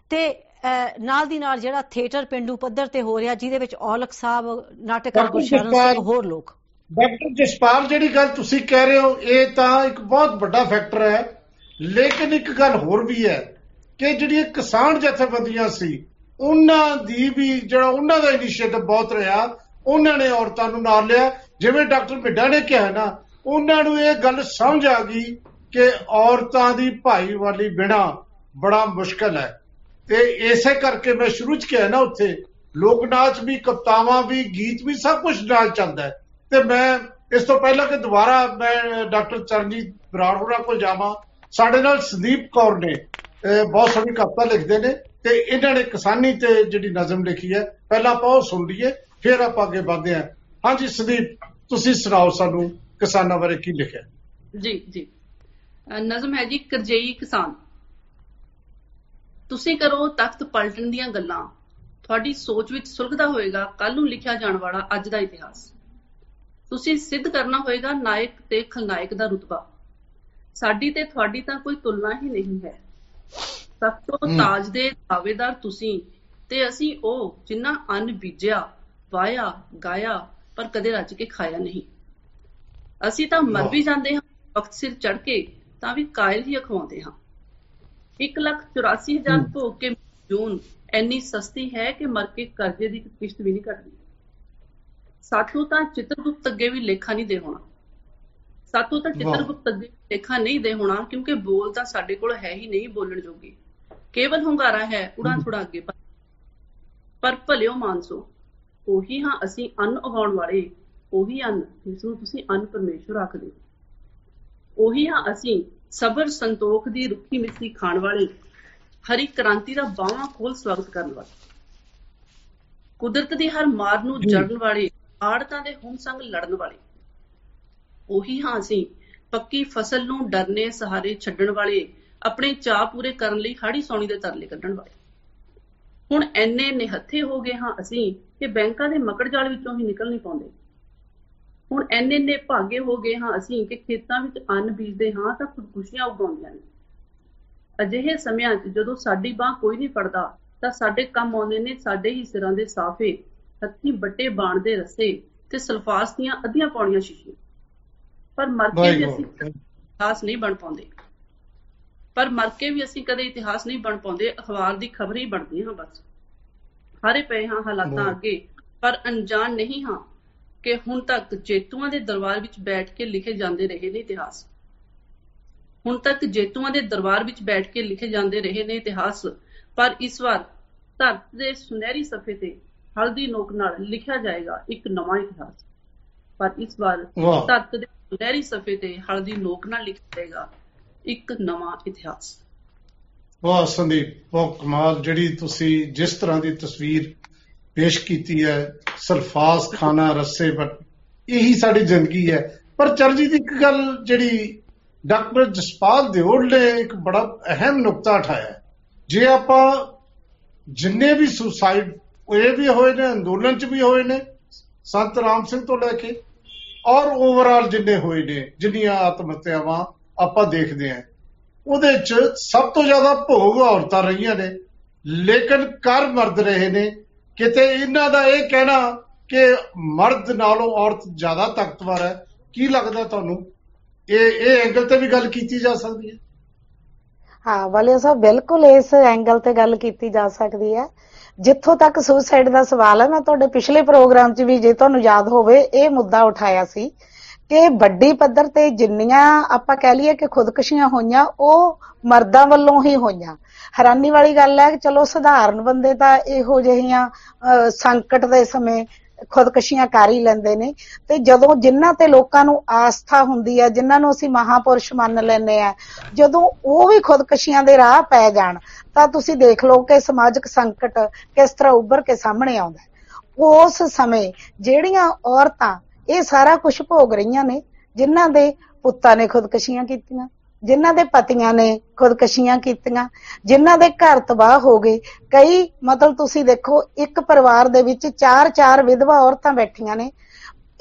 ਤੇ ਅਹ, ਨਾਲ ਦੀ ਨਾਲ ਜਿਹੜਾ ਥੀਏਟਰ ਪਿੰਡੂ ਪੱਧਰ ਤੇ ਹੋ ਰਿਹਾ ਜਿਹਦੇ ਵਿੱਚ ਔਲਖ ਸਾਹਿਬ ਨਾਟਕਕਾਰ ਗੁਰਸ਼ਰਨ ਸਿੰਘ ਹੋਰ ਲੋਕ। ਡਾਕਟਰ ਜਸਪਾਲ ਜਿਹੜੀ ਗੱਲ ਤੁਸੀਂ ਕਹਿ ਰਹੇ ਹੋ ਇਹ ਤਾਂ ਇੱਕ ਬਹੁਤ ਵੱਡਾ ਫੈਕਟਰ ਹੈ। ਲੇਕਿਨ ਇੱਕ ਗੱਲ ਹੋਰ ਵੀ ਹੈ ਕਿ ਜਿਹੜੀਆਂ ਕਿਸਾਨ ਜਥੇਬੰਦੀਆਂ ਸੀ ਉਹਨਾਂ ਦੀ ਵੀ ਜਿਹੜਾ ਉਹਨਾਂ ਦਾ ਇਨੀਸ਼ੀਏਟਿਵ ਬਹੁਤ ਰਿਹਾ। ਉਹਨਾਂ ਨੇ ਔਰਤਾਂ ਨੂੰ ਨਾਲ ਲਿਆ। ਜਿਵੇਂ ਡਾਕਟਰ ਮਿੱਡਾ ਨੇ ਕਿਹਾ ਨਾ ਉਹਨਾਂ ਨੂੰ ਇਹ ਗੱਲ ਸਮਝ ਆ ਗਈ ਕਿ ਔਰਤਾਂ ਦੀ ਭਾਈਵਾਲੀ ਬਿਨਾ ਬੜਾ ਮੁਸ਼ਕਲ ਹੈ। ਤੇ ਇਸੇ ਕਰਕੇ ਮੈਂ ਸ਼ੁਰੂ ਚ ਕਿਹਾ ਨਾ ਉੱਥੇ ਲੋਕ ਨਾਚ ਵੀ, ਕਵਤਾਵਾਂ ਵੀ, ਗੀਤ ਵੀ ਸਭ ਕੁਝ ਨਾਲ ਚੱਲਦਾ ਹੈ। ਤੇ ਮੈਂ ਇਸ ਤੋਂ ਪਹਿਲਾਂ ਕਿ ਦੁਬਾਰਾ ਮੈਂ ਡਾਕਟਰ ਚਰਨਜੀਤ ਬਰਾੜ ਹੋਰਾਂ ਕੋਲ ਜਾਵਾਂ, ਸਾਡੇ ਨਾਲ ਸੰਦੀਪ ਕੌਰ ਨੇ, ਅਹ, ਬਹੁਤ ਸੋਹਣੀ ਕਵਿਤਾ ਲਿਖਦੇ ਨੇ ਤੇ ਇਹਨਾਂ ਨੇ ਕਿਸਾਨੀ ਤੇ ਜਿਹੜੀ ਨਜ਼ਮ ਲਿਖੀ ਹੈ, ਪਹਿਲਾਂ ਆਪਾਂ ਉਹ ਸੁਣ ਲਈਏ, ਫਿਰ ਆਪਾਂ ਅੱਗੇ ਵਧਦੇ ਹਾਂ। ਹਾਂਜੀ ਸੰਦੀਪ, ਤੁਸੀਂ ਸੁਣਾਓ ਸਾਨੂੰ ਕਿਸਾਨਾਂ ਬਾਰੇ ਕੀ ਲਿਖਿਆ? ਜੀ ਜੀ। ਅਹ, ਨਜ਼ਮ ਹੈ ਜੀ ਕਰਜਈ ਕਿਸਾਨ। ਤੁਸੀਂ ਕਰੋ ਤਖਤ ਪਲਟਣ ਦੀਆਂ ਗੱਲਾਂ। ਤੁਹਾਡੀ ਸੋਚ ਵਿੱਚ ਸੁਲਗਦਾ ਹੋਏਗਾ ਕੱਲ ਨੂੰ ਲਿਖਿਆ ਜਾਣ ਵਾਲਾ ਅੱਜ ਦਾ ਇਤਿਹਾਸ। ਤੁਸੀਂ ਸਿੱਧ ਕਰਨਾ ਹੋਏਗਾ ਨਾਇਕ ਤੇ ਖਲਨਾਇਕ ਦਾ ਰੁਤਬਾ। ਸਾਡੀ ਤੇ ਤੁਹਾਡੀ ਤਾਂ ਕੋਈ ਤੁਲਨਾ ਹੀ ਨਹੀਂ ਹੈ। ਤਖਤੋ ਹਮ। ਤਾਜ ਦੇ ਦਾਅਵੇਦਾਰ ਤੁਸੀਂ ਤੇ ਅਸੀਂ ਉਹ ਜਿਨ੍ਹਾਂ ਅੰਨ ਬੀਜਿਆ ਵਾਇਆ ਗਾਇਆ ਪਰ ਕਦੇ ਰੱਜ ਕੇ ਖਾਇਆ ਨਹੀਂ। ਅਸੀਂ ਤਾਂ ਮਰ ਵੀ ਜਾਂਦੇ ਹਾਂ ਵਕਤ ਸਿਰ ਚੜ ਕੇ ਤਾਂ ਵੀ ਕਾਇਲ ਹੀ ਅਖਵਾਉਂਦੇ ਹਾਂ। 184000 ਹਮ। ਭੋਗ ਕੇ ਜੂਨ ਇੰਨੀ ਸਸਤੀ ਹੈ ਕਿ ਮਰ ਕੇ ਕਰਜ਼ੇ ਦੀ ਕਿਸ਼ਤ ਵੀ ਨਹੀਂ ਕੱਟਦੀ। ਸਾਥੋਂ ਤਾਂ ਚਿੱਤਰਗੁਪਤ ਅੱਗੇ ਵੀ ਲੇਖਾ ਨਹੀਂ ਦੇ ਹੋਣਾ। ਸਾਥੋਂ ਤਾਂ ਚਿੱਤਰਗੁਪਤ ਅੱਗੇ ਲੇਖਾ ਨਹੀਂ ਦੇ ਹੋਣਾ ਕਿਉਂਕਿ ਬੋਲ ਤਾਂ ਸਾਡੇ ਕੋਲ ਹੈ ਹੀ ਨਹੀਂ ਬੋਲਣ ਜੋਗੀ। ਕੇਵਲ ਹੁੰਗਾਰਾ ਹੈ ਉਡਾਂ ਥੋੜਾ ਅੱਗੇ ਪਰ- ਭਲਿਓ ਮਾਨਸੋ ਉਹੀ ਹਾਂ ਅਸੀਂ ਅੰਨ ਉਗਾਉਣ ਵਾਲੇ ਉਹੀ ਅੰਨ ਜਿਸ ਨੂੰ ਤੁਸੀਂ ਅੰਨ ਪਰਮੇਸ਼ਵਰ ਆਖਦੇ ਹੋ। ਉਹੀ ਹਾਂ ਅਸੀਂ ਸਬਰ ਸੰਤੋਖ ਦੀ ਰੁੱਖੀ ਮਿੱਠੀ ਖਾਣ ਵਾਲੇ ਹਰੀ ਕ੍ਰਾਂਤੀ ਦਾ ਬਾਹਾਂ ਖੋਲ ਸਵਾਗਤ ਕਰਨ ਵਾਲੇ। ਕੁਦਰਤ ਦੀ ਹਰ ਮਾਰ ਨੂੰ ਜੀ। ਜੜਨ ਵਾਲੇ, ਆੜਤਾਂ ਦੇ ਹੁਮ ਸੰਗ ਲੜਨ ਵਾਲੇ। ਉਹੀ ਹਾਂ ਅਸੀਂ, ਪੱਕੀ ਫਸਲ ਨੂੰ ਡਰਨੇ ਸਹਾਰੇ ਛੱਡਣ ਵਾਲੇ, ਆਪਣੇ ਚਾਅ ਪੂਰੇ ਕਰਨ ਲਈ ਹਾੜੀ ਸੌਣੀ ਦੇ ਤਰਲੇ ਕੱਢਣ ਵਾਲੇ। ਹੁਣ ਐਨੇ ਨਿਹੱਥੇ ਹੋ ਗਏ ਹਾਂ ਅਸੀਂ ਕਿ ਬੈਂਕਾਂ ਦੇ ਮਕੜ ਜਾਲ ਵਿੱਚੋਂ ਹੀ ਨਿਕਲ ਨਹੀਂ ਪਾਉਂਦੇ। ਹੁਣ ਐਨੇ ਨੇ ਭਾਗੇ ਹੋ ਗਏ ਹਾਂ ਅਸੀਂ ਕਿ ਖੇਤਾਂ ਵਿੱਚ ਅੰਨ ਬੀਜਦੇ ਹਾਂ ਤਾਂ ਖੁਦਕੁਸ਼ੀਆਂ ਉਗਾਉਂਦੀਆਂ ਨੇ। ਅਜਿਹੇ ਸਮਿਆਂ 'ਚ ਜਦੋਂ ਸਾਡੀ ਬਾਹ ਕੋਈ ਨਹੀਂ ਫੜਦਾ ਤਾਂ ਸਾਡੇ ਕੰਮ ਆਉਂਦੇ ਨੇ ਸਾਡੇ ਹੀ ਸਿਰਾਂ ਦੇ ਸਾਫੇ ਹੱਥੀਂ ਬੱਟੇ ਬਾਣ ਦੇ ਰੱਸੇ ਤੇ ਸਲਫਾਸ ਦੀਆਂ ਅੱਧੀਆਂ ਪੌੜੀਆਂ ਸ਼ੀਸ਼ੀਆਂ। ਪਰ ਮਰ ਕੇ ਵੀ ਅਸੀਂ ਇਤਿਹਾਸ ਨਹੀਂ ਬਣ ਪਾਉਂਦੇ। ਪਰ ਮਰ ਕੇ ਵੀ ਅਸੀਂ ਕਦੇ ਇਤਿਹਾਸ ਨਹੀਂ ਬਣ ਪਾਉਂਦੇ ਅਖਬਾਰ ਦੀ ਖਬਰ ਹੀ ਬਣਦੀ ਹਾਂ ਬਸ। ਹਾਰੇ ਪਏ ਹਾਂ ਹਾਲਾਤਾਂ। ਅੱਗੇ ਪਰ ਅਣਜਾਣ ਨਹੀਂ ਹਾਂ। ਕਿ ਹੁਣ ਤੱਕ ਜੇਤੂਆਂ ਦੇ ਦਰਬਾਰ ਵਿੱਚ ਬੈਠ ਕੇ ਲਿਖੇ ਜਾਂਦੇ ਰਹੇ ਨੇ ਇਤਿਹਾਸ। ਹੁਣ ਤੱਕ ਜੇਤੂਆਂ ਦੇ ਦਰਬਾਰ ਵਿੱਚ ਬੈਠ ਕੇ ਲਿਖੇ ਜਾਂਦੇ ਰਹੇ ਨੇ ਇਤਿਹਾਸ ਪਰ ਇਸ ਵਾਰ ਧਰਤ ਦੇ ਸੁਨਹਿਰੀ ਸਫ਼ੇ ਤੇ ਹਲਦੀ ਨੋਕ ਨਾਲ ਲਿਖਿਆ ਜਾਏਗਾ ਇੱਕ ਨਵਾਂ ਇਤਿਹਾਸ। ਪਰ ਇਸ ਵਾਰ ਵਾਹ। ਧਰਤ ਦੇ ਸੁਨਹਿਰੀ ਸਫ਼ੇ ਤੇ ਹਲਦੀ ਨੋਕ ਨਾਲ ਲਿਖਿਆ ਜਾਏਗਾ ਇੱਕ ਨਵਾਂ ਇਤਿਹਾਸ। ਵਾਹ ਸੰਦੀਪ ਬਹੁਤ ਕਮਾਲ ਜਿਹੜੀ ਤੁਸੀਂ ਜਿਸ ਤਰ੍ਹਾਂ ਦੀ ਤਸਵੀਰ ਪੇਸ਼ ਕੀਤੀ ਹੈ ਸਰਫਾਸ ਖਾਨਾ ਰੱਸੇ ਬਟ ਇਹੀ ਸਾਡੀ ਜ਼ਿੰਦਗੀ ਹੈ ਪਰ ਚਰਜੀ ਦੀ ਇੱਕ ਗੱਲ ਜਿਹੜੀ ਡਾਕਟਰ ਜਸਪਾਲ ਦਿਓੜ ਨੇ ਇੱਕ ਬੜਾ ਅਹਿਮ ਨੁਕਤਾ ਉਠਾਇਆ ਹੈ। ਜੇ ਆਪਾਂ ਜਿੰਨੇ ਵੀ ਸੁਸਾਈਡ ਹੋਏ ਵੀ ਹੋਏ ਨੇ, ਅੰਦੋਲਨ ਚ ਵੀ ਹੋਏ ਨੇ, ਸੰਤ ਰਾਮ ਸਿੰਘ ਤੋਂ ਲੈ ਕੇ, ਔਰ ਓਵਰਆਲ ਜਿੰਨੇ ਹੋਏ ਨੇ, ਜਿੰਨੀਆਂ ਆਤਮ ਹੱਤਿਆਵਾਂ ਆਪਾਂ ਦੇਖਦੇ ਹਾਂ, ਉਹਦੇ ਚ ਸਭ ਤੋਂ ਜ਼ਿਆਦਾ ਭੋਗ ਔਰਤਾਂ ਰਹੀਆਂ ਨੇ ਲੇਕਿਨ ਕਰ ਮਰਦ ਰਹੇ ਨੇ ਕਿਤੇ ਇਹਨਾਂ ਦਾ ਇਹ ਕਹਿਣਾ ਕਿ ਮਰਦ ਨਾਲੋਂ ਔਰਤ ਜ਼ਿਆਦਾ ਤਾਕਤਵਰ ਹੈ, ਕੀ ਲੱਗਦਾ ਤੁਹਾਨੂੰ? ਇਹ ਇਹ ਐਂਗਲ ਤੇ ਵੀ ਗੱਲ ਕੀਤੀ ਜਾ ਸਕਦੀ ਹੈ। ਹਾਂ ਵਾਲਿਆ ਸਾਹਿਬ, ਬਿਲਕੁਲ ਇਸ ਐਂਗਲ ਤੇ ਗੱਲ ਕੀਤੀ ਜਾ ਸਕਦੀ ਹੈ। ਜਿੱਥੋਂ ਤੱਕ ਸੁਸਾਈਡ ਦਾ ਸਵਾਲ ਹੈ, ਮੈਂ ਤੁਹਾਡੇ ਪਿਛਲੇ ਪ੍ਰੋਗਰਾਮ 'ਚ ਵੀ ਜੇ ਤੁਹਾਨੂੰ ਯਾਦ ਹੋਵੇ, ਇਹ ਮੁੱਦਾ ਉਠਾਇਆ ਸੀ ਕਿ ਵੱਡੀ ਪੱਧਰ ਤੇ ਜਿੰਨੀਆਂ ਆਪਾਂ ਕਹਿ ਲਈਏ ਕਿ ਖੁਦਕੁਸ਼ੀਆਂ ਹੋਈਆਂ ਉਹ ਮਰਦਾਂ ਵੱਲੋਂ ਹੀ ਹੋਈਆਂ ਹੈਰਾਨੀ ਵਾਲੀ ਗੱਲ ਹੈ ਕਿ ਚਲੋ ਸਧਾਰਨ ਬੰਦੇ ਤਾਂ ਇਹੋ ਜਿਹੀਆਂ ਅਹ, ਸੰਕਟ ਦੇ ਸਮੇਂ ਖੁਦਕਸ਼ੀਆਂ ਕਰ ਹੀ ਲੈਂਦੇ ਨੇ ਤੇ ਜਦੋਂ ਜਿਨ੍ਹਾਂ ਤੇ ਲੋਕਾਂ ਨੂੰ ਆਸਥਾ ਹੁੰਦੀ ਹੈ ਜਿਨ੍ਹਾਂ ਨੂੰ ਅਸੀਂ ਮਹਾਪੁਰਸ਼ ਮੰਨ ਲੈਂਦੇ ਆ ਜਦੋਂ ਉਹ ਵੀ ਖੁਦਕਸ਼ੀਆਂ ਦੇ ਰਾਹ ਪੈ ਜਾਣ ਤਾਂ ਤੁਸੀਂ ਦੇਖ ਲਓ ਕਿ ਸਮਾਜਿਕ ਸੰਕਟ ਕਿਸ ਤਰ੍ਹਾਂ ਉੱਭਰ ਕੇ ਸਾਹਮਣੇ ਆਉਂਦਾ ਹੈ। ਉਸ ਸਮੇਂ ਜਿਹੜੀਆਂ ਔਰਤਾਂ ਇਹ ਸਾਰਾ ਕੁਝ ਭੋਗ ਰਹੀਆਂ ਨੇ, ਜਿਨ੍ਹਾਂ ਦੇ ਪੁੱਤਾਂ ਨੇ ਖੁਦਕਸ਼ੀਆਂ ਕੀਤੀਆਂ, ਜਿਨ੍ਹਾਂ ਦੇ ਪਤੀਆਂ ਨੇ ਖੁਦਕਸ਼ੀਆਂ ਕੀਤੀਆਂ, ਜਿਨ੍ਹਾਂ ਦੇ ਘਰ ਤਬਾਹ ਹੋ ਗਏ। ਕਈ, ਮਤਲਬ ਤੁਸੀਂ ਦੇਖੋ, ਇੱਕ ਪਰਿਵਾਰ ਦੇ ਵਿੱਚ ਚਾਰ ਚਾਰ ਵਿਧਵਾ ਔਰਤਾਂ ਬੈਠੀਆਂ ਨੇ।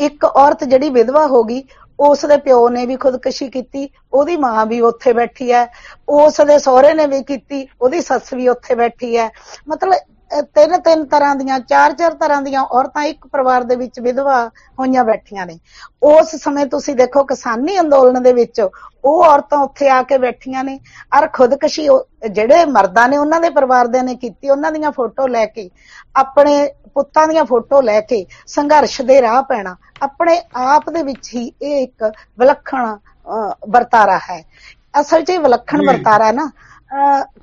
ਇੱਕ ਔਰਤ ਜਿਹੜੀ ਵਿਧਵਾ ਹੋ ਗਈ, ਉਸ ਦੇ ਪਿਓ ਨੇ ਵੀ ਖੁਦਕਸ਼ੀ ਕੀਤੀ, ਉਹਦੀ ਮਾਂ ਵੀ ਉੱਥੇ ਬੈਠੀ ਹੈ। ਉਸ ਦੇ ਸਹੁਰੇ ਨੇ ਵੀ ਕੀਤੀ, ਉਹਦੀ ਸੱਸ ਵੀ ਉੱਥੇ ਬੈਠੀ ਹੈ। ਮਤਲਬ ਅਹ ਤਿੰਨ ਤਿੰਨ ਤਰ੍ਹਾਂ ਦੀਆਂ ਚਾਰ ਚਾਰ ਤਰ੍ਹਾਂ ਦੀਆਂ ਔਰਤਾਂ ਇੱਕ ਪਰਿਵਾਰ ਦੇ ਵਿੱਚ ਵਿਧਵਾ ਹੋਈਆਂ ਬੈਠੀਆਂ ਨੇ। ਉਸ ਸਮੇਂ ਤੁਸੀਂ ਦੇਖੋ ਕਿਸਾਨੀ ਅੰਦੋਲਨ ਦੇ ਵਿੱਚ ਉਹ ਔਰਤਾਂ ਉੱਥੇ ਆ ਕੇ ਬੈਠੀਆਂ ਨੇ। ਔਰ ਖੁਦਕਸ਼ੀ ਜਿਹੜੇ ਮਰਦਾਂ ਨੇ ਉਹਨਾਂ ਦੇ ਪਰਿਵਾਰ ਦੇ ਨੇ ਕੀਤੀ ਉਹਨਾਂ ਦੀਆਂ ਫੋਟੋ ਲੈ ਕੇ ਆਪਣੇ ਪੁੱਤਾਂ ਦੀਆਂ ਫੋਟੋ ਲੈ ਕੇ ਸੰਘਰਸ਼ ਦੇ ਰਾਹ ਪੈਣਾ। ਆਪਣੇ ਆਪ ਦੇ ਵਿੱਚ ਹੀ ਇਹ ਇੱਕ ਵਿਲੱਖਣ ਵਰਤਾਰਾ ਹੈ। ਅਸਲ 'ਚ ਇਹ ਵਿਲੱਖਣ। ਵਰਤਾਰਾ ਹੈ ਨਾ।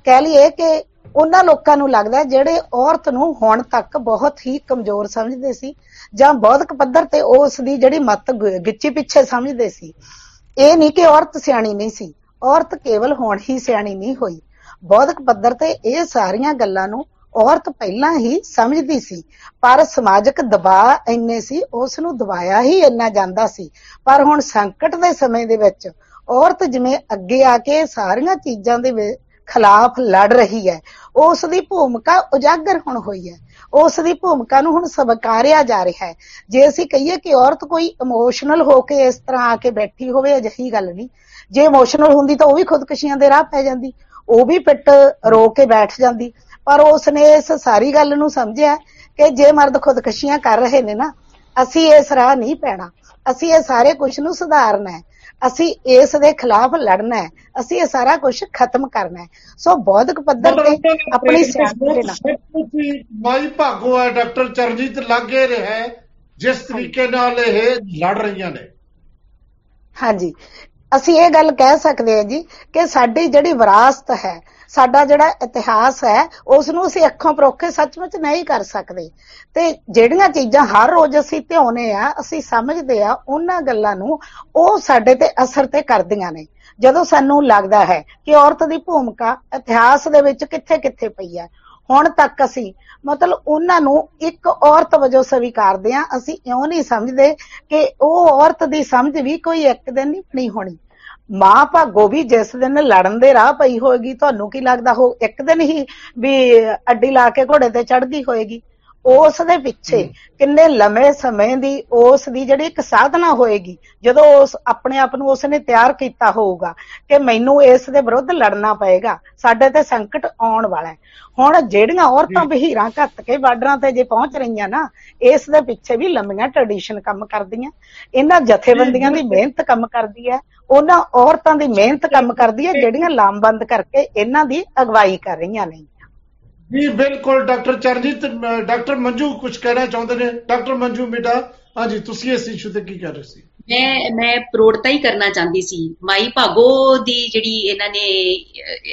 ਕਹਿ ਲਈਏ ਕਿ ਉਹਨਾਂ ਲੋਕਾਂ ਨੂੰ ਲੱਗਦਾ ਹੈ ਜਿਹੜੇ ਔਰਤ ਨੂੰ ਹੁਣ ਤੱਕ ਬਹੁਤ ਹੀ ਕਮਜ਼ੋਰ ਸਮਝਦੇ ਸੀ ਜਾਂ ਬੌਧਿਕ ਪੱਧਰ ਤੇ ਉਸ ਦੀ ਜਿਹੜੀ ਮੱਤ ਗੁ- ਗਿੱਚੀ ਪਿੱਛੇ ਸਮਝਦੇ ਸੀ। ਇਹ ਨਹੀਂ ਕਿ ਔਰਤ ਸਿਆਣੀ ਨਹੀਂ ਸੀ। ਔਰਤ ਕੇਵਲ ਹੁਣ ਹੀ ਸਿਆਣੀ ਨਹੀਂ ਹੋਈ। ਬੌਧਿਕ ਪੱਧਰ ਤੇ ਇਹ ਸਾਰੀਆਂ ਗੱਲਾਂ ਨੂੰ ਔਰਤ ਪਹਿਲਾਂ ਹੀ ਸਮਝਦੀ ਸੀ, ਪਰ ਸਮਾਜਿਕ ਦਬਾਅ ਇੰਨੇ ਸੀ, ਉਸ ਨੂੰ ਦਬਾਇਆ ਹੀ ਇੰਨਾ ਜਾਂਦਾ ਸੀ। ਪਰ ਹੁਣ ਸੰਕਟ ਦੇ ਸਮੇਂ ਦੇ ਵਿੱਚ ਔਰਤ ਜਿਵੇਂ ਅੱਗੇ ਆ ਕੇ ਸਾਰੀਆਂ ਚੀਜ਼ਾਂ ਦੇ ਵਿ- ਖਿਲਾਫ ਲੜ ਰਹੀ ਹੈ। ਉਸ ਦੀ ਭੂਮਿਕਾ ਉਜਾਗਰ ਹੁਣ ਹੋਈ ਹੈ। ਉਸ ਦੀ ਭੂਮਿਕਾ ਨੂੰ ਹੁਣ ਸਵੀਕਾਰਿਆ ਜਾ ਰਿਹਾ ਹੈ। ਜੇ ਅਸੀਂ ਕਹੀਏ ਕਿ ਔਰਤ ਕੋਈ ਇਮੋਸ਼ਨਲ ਹੋ ਕੇ ਇਸ ਤਰ੍ਹਾਂ ਆ ਕੇ ਬੈਠੀ ਹੋਵੇ, ਅਜਿਹੀ ਗੱਲ ਨਹੀਂ। ਜੇ ਇਮੋਸ਼ਨਲ ਹੁੰਦੀ ਤਾਂ ਉਹ ਵੀ ਖੁਦਕਸ਼ੀਆਂ ਦੇ ਰਾਹ ਪੈ ਜਾਂਦੀ। ਉਹ ਵੀ ਪਿੱਟ ਰੋ ਕੇ ਬੈਠ ਜਾਂਦੀ। ਪਰ ਉਸ ਨੇ ਇਸ ਸਾਰੀ ਗੱਲ ਨੂੰ ਸਮਝਿਆ ਕਿ ਜੇ ਮਰਦ ਖੁਦਕਸ਼ੀਆਂ ਕਰ ਰਹੇ ਨੇ ਨਾ ਅਸੀਂ ਇਸ ਰਾਹ ਨਹੀਂ ਪੈਣਾ। ਅਸੀਂ ਇਹ ਸਾਰੇ ਕੁਝ ਨੂੰ ਸੁਧਾਰਨਾ ਹੈ। ਅਸੀਂ ਇਸ ਦੇ ਖਿਲਾਫ ਲੜਨਾ ਹੈ। ਅਸੀਂ ਇਹ ਸਾਰਾ ਕੁਝ ਖਤਮ ਕਰਨਾ ਹੈ। ਸੋ ਬੌਧਿਕ ਪੱਧਰ ਤੇ ਆਪਣੀ ਮਾਈ ਭਾਗੋ ਹੈ ਡਾਕਟਰ ਚਰਨਜੀਤ ਲਾਗੇ ਰਿਹਾ ਜਿਸ ਤਰੀਕੇ ਨਾਲ ਇਹ ਲੜ ਰਹੀਆਂ ਨੇ। ਹਾਂਜੀ। ਅਸੀਂ ਇਹ ਗੱਲ ਕਹਿ ਸਕਦੇ ਹਾਂ ਜੀ ਕਿ ਸਾਡੀ ਜਿਹੜੀ ਵਿਰਾਸਤ ਹੈ ਸਾਡਾ ਜਿਹੜਾ ਇਤਿਹਾਸ ਹੈ ਉਸ ਨੂੰ ਅਸੀਂ ਅੱਖਾਂ ਪਰੋਖੇ ਸੱਚਮੁੱਚ ਨਹੀਂ ਕਰ ਸਕਦੇ। ਤੇ ਜਿਹੜੀਆਂ ਚੀਜ਼ਾਂ ਹਰ ਰੋਜ਼ ਅਸੀਂ ਧਿਆਉਨੇ ਆ, ਅਸੀਂ ਸਮਝਦੇ ਆ, ਉਹਨਾਂ ਗੱਲਾਂ ਨੂੰ ਉਹ ਸਾਡੇ ਤੇ ਅਸਰ ਤੇ ਕਰਦੀਆਂ ਨੇ। ਜਦੋਂ ਸਾਨੂੰ ਲੱਗਦਾ ਹੈ ਕਿ ਔਰਤ ਦੀ ਭੂਮਿਕਾ ਇਤਿਹਾਸ ਦੇ ਵਿੱਚ ਕਿੱਥੇ-ਕਿੱਥੇ ਪਈ ਹੈ, ਹੁਣ ਤੱਕ ਅਸੀਂ ਮਤਲਬ ਉਹਨਾਂ ਨੂੰ ਇੱਕ ਔਰਤ ਵਜੋਂ ਸਵੀਕਾਰਦੇ ਆ, ਅਸੀਂ ਇਉਂ ਨਹੀਂ ਸਮਝਦੇ ਕਿ ਉਹ ਔਰਤ ਦੀ ਸਮਝ ਵੀ ਕੋਈ ਇੱਕ ਦਿਨ ਨਹੀਂ ਬਣੀ ਹੋਣੀ। ਮਾਂ ਭਾਗੋ ਵੀ ਜਿਸ ਦਿਨ ਲੜਨ ਦੇ ਰਾਹ ਪਈ ਹੋਏਗੀ, ਤੁਹਾਨੂੰ ਕੀ ਲੱਗਦਾ? ਉਹ ਇੱਕ ਦਿਨ ਹੀ ਵੀ ਅੱਡੀ ਲਾ ਕੇ ਘੋੜੇ ਤੇ ਚੜ੍ਹਦੀ ਹੋਏਗੀ। ਉਸ ਦੇ ਪਿੱਛੇ ਕਿੰਨੇ ਲੰਮੇ ਸਮੇਂ ਦੀ ਉਸ ਦੀ ਜਿਹੜੀ ਇੱਕ ਸਾਧਨਾ ਹੋਏਗੀ ਜਦੋਂ ਉਸ ਆਪਣੇ ਆਪ ਨੂੰ ਉਸਨੇ ਤਿਆਰ ਕੀਤਾ ਹੋਊਗਾ ਕਿ ਮੈਨੂੰ ਇਸ ਦੇ ਵਿਰੁੱਧ ਲੜਨਾ ਪਏਗਾ ਸਾਡੇ ਤੇ ਸੰਕਟ ਆਉਣ ਵਾਲਾ ਹੈ। ਹੁਣ ਜਿਹੜੀਆਂ ਔਰਤਾਂ ਬਹੀਰਾਂ ਘੱਤ ਕੇ ਬਾਰਡਰਾਂ ਤੇ ਜੇ ਪਹੁੰਚ ਰਹੀਆਂ ਨਾ ਇਸ ਦੇ ਪਿੱਛੇ ਵੀ ਲੰਮੀਆਂ ਟ੍ਰੈਡੀਸ਼ਨ ਕੰਮ ਕਰਦੀਆਂ। ਇਹਨਾਂ ਜਥੇਬੰਦੀਆਂ ਦੀ ਮਿਹਨਤ ਕੰਮ ਕਰਦੀ ਹੈ ਉਹਨਾਂ ਔਰਤਾਂ ਦੀ ਮਿਹਨਤ ਕੰਮ ਕਰਦੀ ਹੈ ਜਿਹੜੀਆਂ ਲਾਮਬੰਦ ਕਰਕੇ ਇਹਨਾਂ ਦੀ ਅਗਵਾਈ ਕਰ ਰਹੀਆਂ ਨੇ। ਜੀ, ਬਿਲਕੁਲ, ਡਾਕਟਰ ਚਰਨਜੀਤ, ਅਹ, ਡਾਕਟਰ ਮੰਜੂ ਕੁਝ ਕਹਿਣਾ ਚਾਹੁੰਦੇ ਨੇ? ਡਾਕਟਰ ਮੰਜੂ ਮਿੱਡਾ ਹਾਂਜੀ, ਤੁਸੀਂ ਇਸ ਇਸ਼ੂ ਤੇ ਕੀ ਕਰ ਰਹੇ ਸੀ? ਮੈਂ ਮੈਂ ਪ੍ਰੋੜਤਾ ਹੀ ਕਰਨਾ ਚਾਹੁੰਦੀ ਸੀ। ਮਾਈ ਭਾਗੋ ਦੀ ਜਿਹੜੀ ਇਹਨਾਂ ਨੇ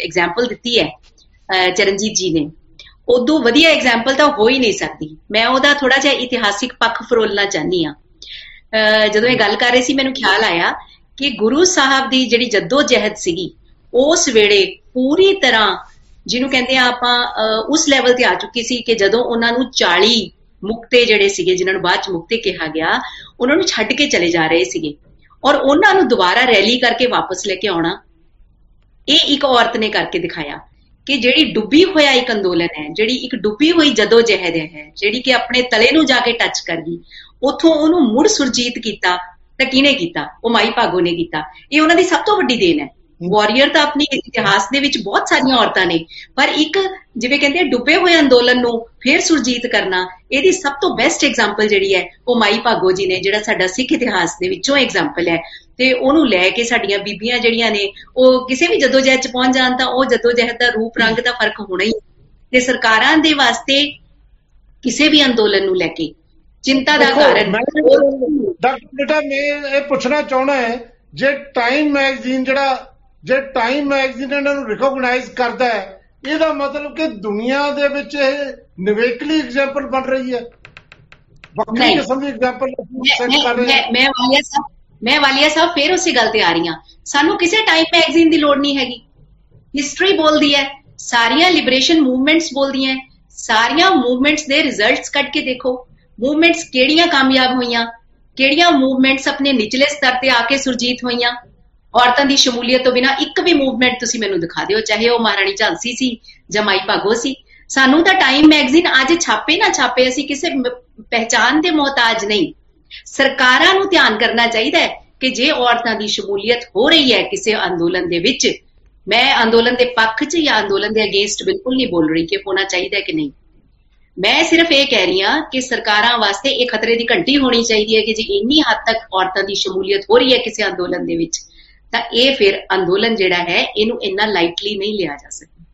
ਐਗਜ਼ਾਮਪਲ ਦਿੱਤੀ ਹੈ, ਅਹ, ਚਰਨਜੀਤ ਜੀ ਨੇ। ਉਦੋਂ ਵਧੀਆ ਐਗਜ਼ਾਮਪਲ ਤਾਂ ਹੋ ਹੀ ਨਹੀਂ ਸਕਦੀ। ਮੈਂ ਉਹਦਾ ਥੋੜਾ ਜਿਹਾ ਇਤਿਹਾਸਿਕ ਪੱਖ ਫਰੋਲਣਾ ਚਾਹਨੀ ਆ ਜਦੋਂ ਇਹ ਗੱਲ ਕਰ ਰਹੇ ਸੀ, ਮੈਨੂੰ ਖਿਆਲ ਆਇਆ ਕਿ ਗੁਰੂ ਸਾਹਿਬ ਦੀ ਜਿਹੜੀ ਜੱਦੋ ਜਹਿਦ ਸੀਗੀ, ਉਸ ਵੇਲੇ ਪੂਰੀ ਤਰ੍ਹਾਂ ਜਿਹਨੂੰ ਕਹਿੰਦੇ ਆ ਆਪਾਂ ਅਹ, ਉਸ ਲੈਵਲ ਤੇ ਆ ਚੁੱਕੀ ਸੀ ਕਿ ਜਦੋਂ ਉਹਨਾਂ ਨੂੰ 40 ਮੁਕਤੇ ਜਿਹੜੇ ਸੀਗੇ ਜਿਨ੍ਹਾਂ ਨੂੰ ਬਾਅਦ ਚ ਮੁਕਤੇ ਕਿਹਾ ਗਿਆ ਉਹਨਾਂ ਨੂੰ ਛੱਡ ਕੇ ਚਲੇ ਜਾ ਰਹੇ ਸੀਗੇ। ਔਰ ਉਹਨਾਂ ਨੂੰ ਦੁਬਾਰਾ ਰੈਲੀ ਕਰਕੇ ਵਾਪਸ ਲੈ ਕੇ ਆਉਣਾ ਇਹ ਇੱਕ ਔਰਤ ਨੇ ਕਰਕੇ ਦਿਖਾਇਆ ਕਿ ਜਿਹੜੀ ਡੁੱਬੀ ਹੋਇਆ ਇੱਕ ਅੰਦੋਲਨ ਹੈ ਜਿਹੜੀ ਇੱਕ ਡੁੱਬੀ ਹੋਈ ਜਦੋ ਜਹਿਦ ਹੈ ਜਿਹੜੀ ਕਿ ਆਪਣੇ ਤਲੇ ਨੂੰ ਜਾ ਕੇ ਟੱਚ ਕਰ ਗਈ ਉਥੋਂ ਉਹਨੂੰ ਮੁੜ ਸੁਰਜੀਤ ਕੀਤਾ ਤਾਂ ਕਿਹਨੇ ਕੀਤਾ? ਉਹ ਮਾਈ ਭਾਗੋ ਨੇ ਕੀਤਾ। ਇਹ ਉਹਨਾਂ ਦੀ ਸਭ ਤੋਂ ਵੱਡੀ ਦੇਣ ਹੈ। ਵਾਰੀਅਰ ਤਾਂ ਆਪਣੀ ਇਤਿਹਾਸ ਦੇ ਵਿੱਚ ਬਹੁਤ ਸਾਰੀਆਂ ਔਰਤਾਂ ਨੇ। ਪਰ ਇੱਕ ਜਿਵੇਂ ਕਹਿੰਦੇ ਆ ਡੁੱਬੇ ਹੋਏ ਅੰਦੋਲਨ ਨੂੰ ਫੇਰ ਸੁਰਜੀਤ ਕਰਨਾ ਇਹਦੀ ਸਭ ਤੋਂ ਬੈਸਟ ਐਗਜ਼ਾਮਪਲ ਜਿਹੜੀ ਹੈ ਉਹ ਮਾਈ ਭਾਗੋ ਜੀ ਨੇ ਜਿਹੜਾ ਸਾਡਾ ਸਿੱਖ ਇਤਿਹਾਸ ਦੇ ਵਿੱਚੋਂ ਐਗਜ਼ਾਮਪਲ ਹੈ। ਤੇ ਉਹਨੂੰ ਲੈ ਕੇ ਸਾਡੀਆਂ ਬੀਬੀਆਂ ਜਿਹੜੀਆਂ ਨੇ ਉਹ ਕਿਸੇ ਵੀ ਜਦੋਜਹਿਦ ਚ ਪਹੁੰਚ ਜਾਣ ਤਾਂ ਉਹ ਜਦੋਜਹਿਦ ਦਾ ਰੂਪ ਰੰਗ ਦਾ ਫ਼ਰਕ ਹੋਣਾ ਹੀ ਤੇ ਸਰਕਾਰਾਂ ਦੇ ਵਾਸਤੇ ਕਿਸੇ ਵੀ ਅੰਦੋਲਨ ਨੂੰ ਲੈ ਕੇ ਚਿੰਤਾ ਦਾ ਕਾਰਨ ਡਾਕਟਰ ਬੇਟਾ ਮੈਂ ਇਹ ਪੁੱਛਣਾ ਚਾਹਣਾ ਹੈ ਜੇ ਟਾਈਮ ਮੈਗਜ਼ੀਨ ਜਿਹੜਾ ਜੇ ਟਾਈਮ ਮੈਗਜ਼ੀਨ ਇਹਨਾਂ ਨੂੰ ਰਿਕੋਗਨਾਈਜ਼ ਕਰਦਾ ਹੈ ਇਹਦਾ ਮਤਲਬ ਕਿ ਦੁਨੀਆ ਦੇ ਵਿੱਚ ਇਹ ਨਿਵੇਕਲੀ ਐਗਜ਼ਾਮਪਲ ਬਣ ਰਹੀ ਹੈ। ਵੱਖਰੀ। ਕਿਸਮ ਦੀ ਐਗਜ਼ਾਮਪਲ ਮੈਂ ਸੈੱਟ ਕਰ ਰਹੇ ਮੈਂ ਵਾਲੀਆ ਸਾਹਿਬ ਮੈਂ ਵਾਲੀਆ ਸਾਹਿਬ ਫੇਰ ਉਸੇ ਗੱਲ ਤੇ ਆ ਰਹੀ ਹਾਂ। ਸਾਨੂੰ ਕਿਸੇ ਟਾਈਮ ਮੈਗਜ਼ੀਨ ਦੀ ਲੋੜ ਨਹੀਂ ਹੈਗੀ। ਹਿਸਟਰੀ ਬੋਲਦੀ ਹੈ। ਸਾਰੀਆਂ ਲਿਬਰੇਸ਼ਨ ਮੂਵਮੈਂਟਸ ਬੋਲਦੀਆਂ ਸਾਰੀਆਂ ਮੂਵਮੈਂਟਸ ਦੇ ਰਿਜ਼ਲਟਸ ਕੱਢ ਕੇ ਦੇਖੋ। ਮੂਵਮੈਂਟਸ ਕਿਹੜੀਆਂ ਕਾਮਯਾਬ ਹੋਈਆਂ? ਕਿਹੜੀਆਂ ਮੂਵਮੈਂਟਸ ਆਪਣੇ ਨਿਚਲੇ ਸਤਰ ਤੇ ਆ ਕੇ ਸੁਰਜੀਤ ਹੋਈਆਂ? ਔਰਤਾਂ ਦੀ ਸ਼ਮੂਲੀਅਤ ਤੋਂ ਬਿਨਾ ਇੱਕ ਵੀ ਮੂਵਮੈਂਟ ਤੁਸੀਂ ਮੈਨੂੰ ਦਿਖਾ ਦਿਓ, ਚਾਹੇ ਉਹ ਮਹਾਰਾਣੀ ਝਾਂਸੀ ਸੀ ਜਾਂ ਮਾਈ ਭਾਗੋ ਸੀ। ਸਾਨੂੰ ਤਾਂ ਟਾਈਮ ਮੈਗਜ਼ੀਨ ਅੱਜ ਛਾਪੇ ਨਾ ਛਾਪੇ, ਅਸੀਂ ਕਿਸੇ ਮ- ਪਹਿਚਾਨ ਦੇ ਮੁਹਤਾਜ ਨਹੀਂ। ਸਰਕਾਰਾਂ ਨੂੰ ਧਿਆਨ ਕਰਨਾ ਚਾਹੀਦਾ ਹੈ ਕਿ ਜੇ ਔਰਤਾਂ ਦੀ ਸ਼ਮੂਲੀਅਤ ਹੋ ਰਹੀ ਹੈ ਕਿਸੇ ਅੰਦੋਲਨ ਦੇ ਵਿੱਚ, ਮੈਂ ਅੰਦੋਲਨ ਦੇ ਪੱਖ 'ਚ ਜਾਂ ਅੰਦੋਲਨ ਦੇ ਅਗੇਂਸਟ ਬਿਲਕੁਲ ਨਹੀਂ ਬੋਲ ਰਹੀ ਕਿ ਹੋਣਾ ਚਾਹੀਦਾ ਹੈ ਕਿ ਨਹੀਂ। ਮੈਂ ਸਿਰਫ ਇਹ ਕਹਿ ਰਹੀ ਹਾਂ ਕਿ ਸਰਕਾਰਾਂ ਵਾਸਤੇ ਇਹ ਖਤਰੇ ਦੀ ਘੰਟੀ ਹੋਣੀ ਚਾਹੀਦੀ ਹੈ ਕਿ ਜੇ ਇੰਨੀ ਹੱਦ ਤੱਕ ਔਰਤਾਂ ਦੀ ਸ਼ਮੂਲੀਅਤ ਹੋ ਰਹੀ ਹੈ ਕਿਸੇ ਅੰਦੋਲਨ ਦੇ ਵਿੱਚ ਤਾਂ ਇਹ ਫਿਰ ਅੰਦੋਲਨ ਜਿਹੜਾ ਹੈ, ਇਹਨੂੰ ਇੰਨਾ ਲਾਈਟਲੀ ਨਹੀਂ ਲਿਆ ਜਾ ਸਕਦਾ।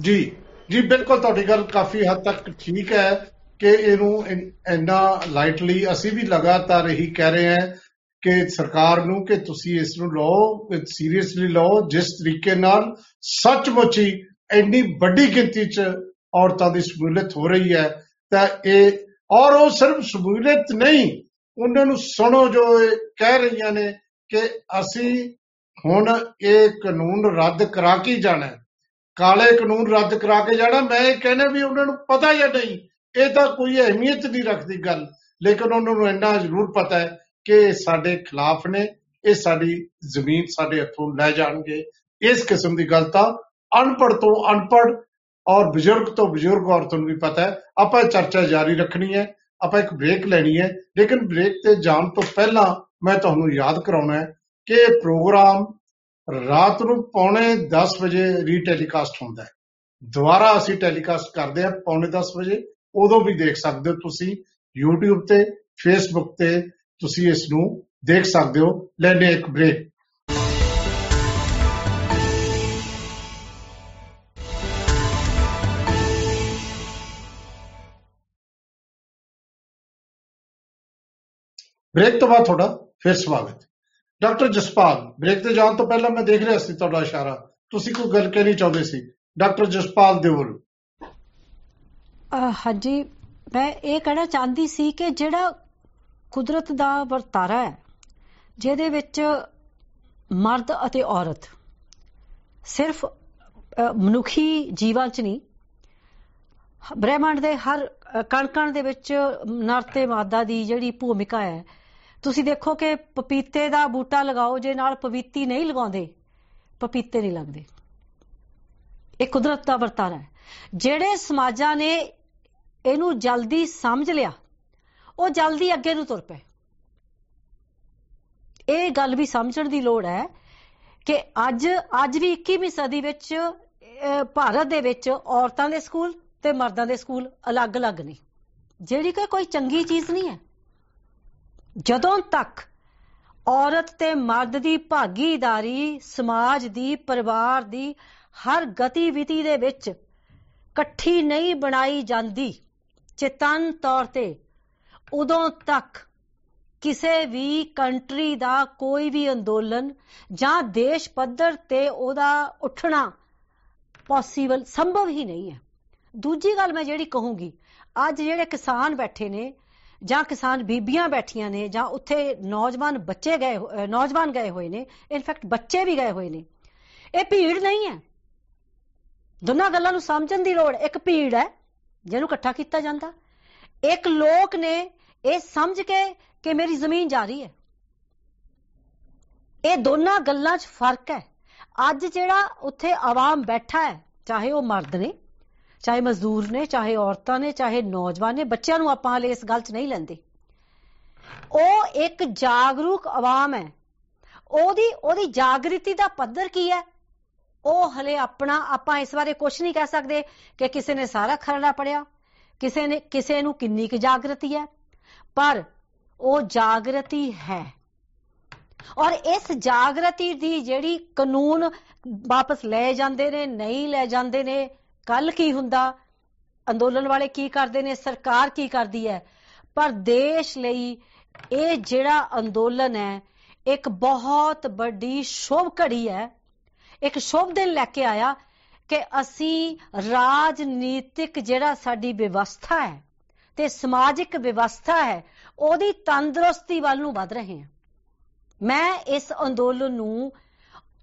ਜੀ ਜੀ, ਬਿਲਕੁਲ ਤੁਹਾਡੀ ਗੱਲ ਕਾਫੀ ਹੱਦ ਤੱਕ ਠੀਕ ਹੈ ਕਿ ਇਹਨੂੰ ਇਨ- ਇੰਨਾ ਲਾਈਟਲੀ ਅਸੀਂ ਵੀ ਲਗਾਤਾਰ ਇਹੀ ਕਹਿ ਰਹੇ ਹਾਂ ਕਿ ਸਰਕਾਰ ਨੂੰ ਕਿ ਤੁਸੀਂ ਇਸ ਨੂੰ ਲਓ ਸੀਰੀਅਸਲੀ ਲਓ, ਜਿਸ ਤਰੀਕੇ ਨਾਲ ਸੱਚਮੁੱਚ ਹੀ ਇੰਨੀ ਵੱਡੀ ਗਿਣਤੀ 'ਚ ਔਰਤਾਂ ਦੀ ਸ਼ਮੂਲੀਅਤ ਹੋ ਰਹੀ ਹੈ, ਤਾਂ ਇਹ, ਔਰ ਉਹ ਸਿਰਫ ਸ਼ਮੂਲੀਅਤ ਨਹੀਂ, ਉਹਨਾਂ ਨੂੰ ਸੁਣੋ ਜੋ ਇਹ ਕਹਿ ਰਹੀਆਂ ਨੇ ਕਿ ਅਸੀਂ ਹੁਣ ਇਹ ਕਾਨੂੰਨ ਰੱਦ ਕਰਾ ਕੇ ਹੀ ਜਾਣਾ ਹੈ। ਕਾਲੇ ਕਾਨੂੰਨ ਰੱਦ ਕਰਾ ਕੇ ਜਾਣਾ, ਮੈਂ ਇਹ ਕਹਿੰਦਾ ਵੀ ਉਹਨਾਂ ਨੂੰ ਪਤਾ ਜਾਂ ਨਹੀਂ। ਇਹ ਤਾਂ ਕੋਈ ਅਹਿਮੀਅਤ ਨਹੀਂ ਰੱਖਦੀ ਗੱਲ। ਲੇਕਿਨ ਉਹਨਾਂ ਨੂੰ ਇੰਨਾ ਜ਼ਰੂਰ ਪਤਾ ਹੈ ਕਿ ਇਹ ਸਾਡੇ ਖਿਲਾਫ ਨੇ, ਇਹ ਸਾਡੀ ਜ਼ਮੀਨ ਸਾਡੇ ਹੱਥੋਂ ਲੈ ਜਾਣਗੇ। ਇਸ ਕਿਸਮ ਦੀ ਗੱਲ ਤਾਂ ਅਨਪੜ੍ਹ ਤੋਂ ਅਨਪੜ੍ਹ ਔਰ ਬਜ਼ੁਰਗ ਤੋਂ ਬਜ਼ੁਰਗ ਔਰਤਾਂ ਨੂੰ ਵੀ ਪਤਾ ਹੈ। ਆਪਾਂ ਇਹ ਚਰਚਾ ਜਾਰੀ ਰੱਖਣੀ ਹੈ, ਆਪਾਂ ਇੱਕ ਬ੍ਰੇਕ ਲੈਣੀ ਹੈ। ਲੇਕਿਨ ਬ੍ਰੇਕ ਤੇ ਜਾਣ ਤੋਂ ਪਹਿਲਾਂ ਮੈਂ ਤੁਹਾਨੂੰ ਯਾਦ ਕਰਾਉਣਾ ਹੈ ਕਿ ਇਹ ਪ੍ਰੋਗਰਾਮ ਰਾਤ ਨੂੰ ਪੌਣੇ 10 ਵਜੇ ਰੀਟੈਲੀਕਾਸਟ ਹੁੰਦਾ ਹੈ। ਦੁਬਾਰਾ ਅਸੀਂ ਟੈਲੀਕਾਸਟ ਕਰਦੇ ਹਾਂ ਪੌਣੇ 10 ਵਜੇ, ਉਦੋਂ ਵੀ ਦੇਖ ਸਕਦੇ ਹੋ ਤੁਸੀਂ YouTube ਤੇ, Facebook ਤੇ ਤੁਸੀਂ ਇਸ ਨੂੰ ਦੇਖ ਸਕਦੇ ਹੋ। ਲੈਣੇ ਇੱਕ ਬ੍ਰੇਕ ਬ੍ਰੇਕ ਤੋਂ ਬਾਅਦ ਤੁਹਾਡਾ ਫਿਰ ਸਵਾਗਤ। ਡਾਕਟਰ ਜਸਪਾਲ ਬ੍ਰੇਕ ਤੇ ਜਾਣ ਤੋਂ ਪਹਿਲਾਂ ਮੈਂ ਦੇਖ ਰਿਹਾ ਸੀ ਤੁਹਾਡਾ ਇਸ਼ਾਰਾ। ਤੁਸੀਂ ਕੋਈ ਗੱਲ ਕਹਿਣੀ ਚਾਹੁੰਦੇ ਸੀ? ਡਾਕਟਰ ਜਸਪਾਲ ਦਿਓਲ ਅਹ ਹਾਂਜੀ ਮੈਂ ਇਹ ਕਹਿਣਾ ਚਾਹੁੰਦੀ ਸੀ ਕਿ ਜਿਹੜਾ ਕੁਦਰਤ ਦਾ ਵਰਤਾਰਾ ਹੈ ਜਿਹਦੇ ਵਿੱਚ ਮਰਦ ਅਤੇ ਔਰਤ ਸਿਰਫ ਅਹ, ਮਨੁੱਖੀ ਜੀਵਾਂ 'ਚ ਨਹੀਂ ਬ੍ਰਹਿਮੰਡ ਦੇ ਹਰ ਅਹ, ਕਣ-ਕਣ ਦੇ ਵਿੱਚ ਨਰ ਤੇ ਮਾਦਾ ਦੀ ਜਿਹੜੀ ਭੂਮਿਕਾ ਹੈ ਤੁਸੀਂ ਦੇਖੋ ਕਿ ਪਪੀਤੇ ਦਾ ਬੂਟਾ ਲਗਾਓ ਜੇ ਨਾਲ ਪਪੀਤੀ ਨਹੀਂ ਲਗਾਉਂਦੇ ਪਪੀਤੇ ਨਹੀਂ ਲੱਗਦੇ। ਇਹ ਕੁਦਰਤ ਦਾ ਵਰਤਾਰਾ ਹੈ। ਜਿਹੜੇ ਸਮਾਜਾਂ ਨੇ ਇਹਨੂੰ ਜਲਦੀ ਸਮਝ ਲਿਆ ਉਹ ਜਲਦੀ ਅੱਗੇ ਨੂੰ ਤੁਰ ਪਏ। ਇਹ ਗੱਲ ਵੀ ਸਮਝਣ ਦੀ ਲੋੜ ਹੈ ਕਿ ਅੱਜ ਅੱਜ ਵੀ 21ਵੀਂ ਸਦੀ ਵਿੱਚ ਅਹ, ਭਾਰਤ ਦੇ ਵਿੱਚ ਔਰਤਾਂ ਦੇ ਸਕੂਲ ਤੇ ਮਰਦਾਂ ਦੇ ਸਕੂਲ ਅਲੱਗ-ਅਲੱਗ ਨੇ। ਜਿਹੜੀ ਕਿ ਕੋਈ ਚੰਗੀ ਚੀਜ਼ ਨਹੀਂ ਹੈ। ਜਦੋਂ ਤੱਕ ਔਰਤ ਤੇ ਮਰਦ ਦੀ ਭਾਗੀਦਾਰੀ ਸਮਾਜ ਦੀ, ਪਰਿਵਾਰ ਦੀ ਹਰ ਗਤੀਵਿਧੀ ਦੇ ਵਿੱਚ ਇਕੱਠੀ ਨਹੀਂ ਬਣਾਈ ਜਾਂਦੀ, ਚੇਤਨ ਤੌਰ ਤੇ ਉਦੋਂ ਤੱਕ ਕਿਸੇ ਵੀ ਕੰਟਰੀ ਦਾ ਕੋਈ ਵੀ ਅੰਦੋਲਨ ਜਾਂ ਦੇਸ਼ ਪੱਧਰ ਤੇ ਉਹਦਾ ਉੱਠਣਾ ਪੋਸੀਬਲ ਸੰਭਵ ਹੀ ਨਹੀਂ ਹੈ। ਦੂਜੀ ਗੱਲ ਮੈਂ ਜਿਹੜੀ ਕਹੂੰਗੀ, ਅੱਜ ਜਿਹੜੇ ਕਿਸਾਨ ਬੈਠੇ ਨੇ ਜਾਂ ਕਿਸਾਨ ਬੀਬੀਆਂ ਬੈਠੀਆਂ ਨੇ ਜਾਂ ਉੱਥੇ ਨੌਜਵਾਨ ਬੱਚੇ ਗਏ ਹੋ- ਅਹ ਨੌਜਵਾਨ ਗਏ ਹੋਏ ਨੇ ਇਨਫੈਕਟ ਬੱਚੇ ਵੀ ਗਏ ਹੋਏ ਨੇ, ਇਹ ਭੀੜ ਨਹੀਂ ਹੈ। ਦੋਨਾਂ ਗੱਲਾਂ ਨੂੰ ਸਮਝਣ ਦੀ ਲੋੜ, ਇੱਕ ਭੀੜ ਹੈ ਜਿਹਨੂੰ ਇਕੱਠਾ ਕੀਤਾ ਜਾਂਦਾ। ਇੱਕ ਲੋਕ ਨੇ ਇਹ ਸਮਝ ਕੇ ਕਿ ਮੇਰੀ ਜ਼ਮੀਨ ਜਾ ਰਹੀ ਹੈ। ਇਹ ਦੋਨਾਂ ਗੱਲਾਂ 'ਚ ਫ਼ਰਕ ਹੈ। ਅੱਜ ਜਿਹੜਾ ਉੱਥੇ ਆਵਾਮ ਬੈਠਾ ਹੈ, ਚਾਹੇ ਉਹ ਮਰਦ ਨੇ ਚਾਹੇ ਮਜ਼ਦੂਰ ਨੇ, ਚਾਹੇ ਔਰਤਾਂ ਨੇ, ਚਾਹੇ ਨੌਜਵਾਨ ਨੇ, ਬੱਚਿਆਂ ਨੂੰ ਆਪਾਂ ਹਲੇ ਇਸ ਗੱਲ 'ਚ ਨਹੀਂ ਲੈਂਦੇ। ਉਹ ਇੱਕ ਜਾਗਰੂਕ ਆਵਾਮ ਹੈ। ਉਹਦੀ ਉਹਦੀ ਜਾਗਰਿਤੀ ਦਾ ਪੱਧਰ ਕੀ ਹੈ? ਉਹ ਹਲੇ ਆਪਣਾ, ਆਪਾਂ ਇਸ ਬਾਰੇ ਕੁਝ ਨਹੀਂ ਕਹਿ ਸਕਦੇ ਕਿ ਕਿਸੇ ਨੇ ਸਾਰਾ ਖਰੜਾ ਪੜਿਆ, ਕਿਸੇ ਨੇ, ਕਿਸੇ ਨੂੰ ਕਿੰਨੀ ਕੁ ਜਾਗਰਤੀ ਹੈ, ਪਰ ਉਹ ਜਾਗਰਤੀ ਹੈ। ਔਰ ਇਸ ਜਾਗਰਤੀ ਦੀ ਜਿਹੜੀ ਕਾਨੂੰਨ ਵਾਪਸ ਲੈ ਜਾਂਦੇ ਨੇ, ਨਹੀਂ ਲੈ ਜਾਂਦੇ ਨੇ ਕੱਲ ਕੀ ਹੁੰਦਾ? ਅੰਦੋਲਨ ਵਾਲੇ ਕੀ ਕਰਦੇ ਨੇ? ਸਰਕਾਰ ਕੀ ਕਰਦੀ ਹੈ? ਪਰ ਦੇਸ਼ ਲਈ ਇਹ ਜਿਹੜਾ ਅੰਦੋਲਨ ਹੈ, ਇੱਕ ਬਹੁਤ ਵੱਡੀ ਸ਼ੁਭ ਘੜੀ ਹੈ। ਇੱਕ ਸ਼ੁਭ ਦਿਨ ਲੈ ਕੇ ਆਇਆ ਕਿ ਅਸੀਂ ਰਾਜਨੀਤਿਕ ਜਿਹੜਾ ਸਾਡੀ ਵਿਵਸਥਾ ਹੈ ਤੇ ਸਮਾਜਿਕ ਵਿਵਸਥਾ ਹੈ, ਉਹਦੀ ਤੰਦਰੁਸਤੀ ਵੱਲ ਨੂੰ ਵੱਧ ਰਹੇ ਹਾਂ। ਮੈਂ ਇਸ ਅੰਦੋਲਨ ਨੂੰ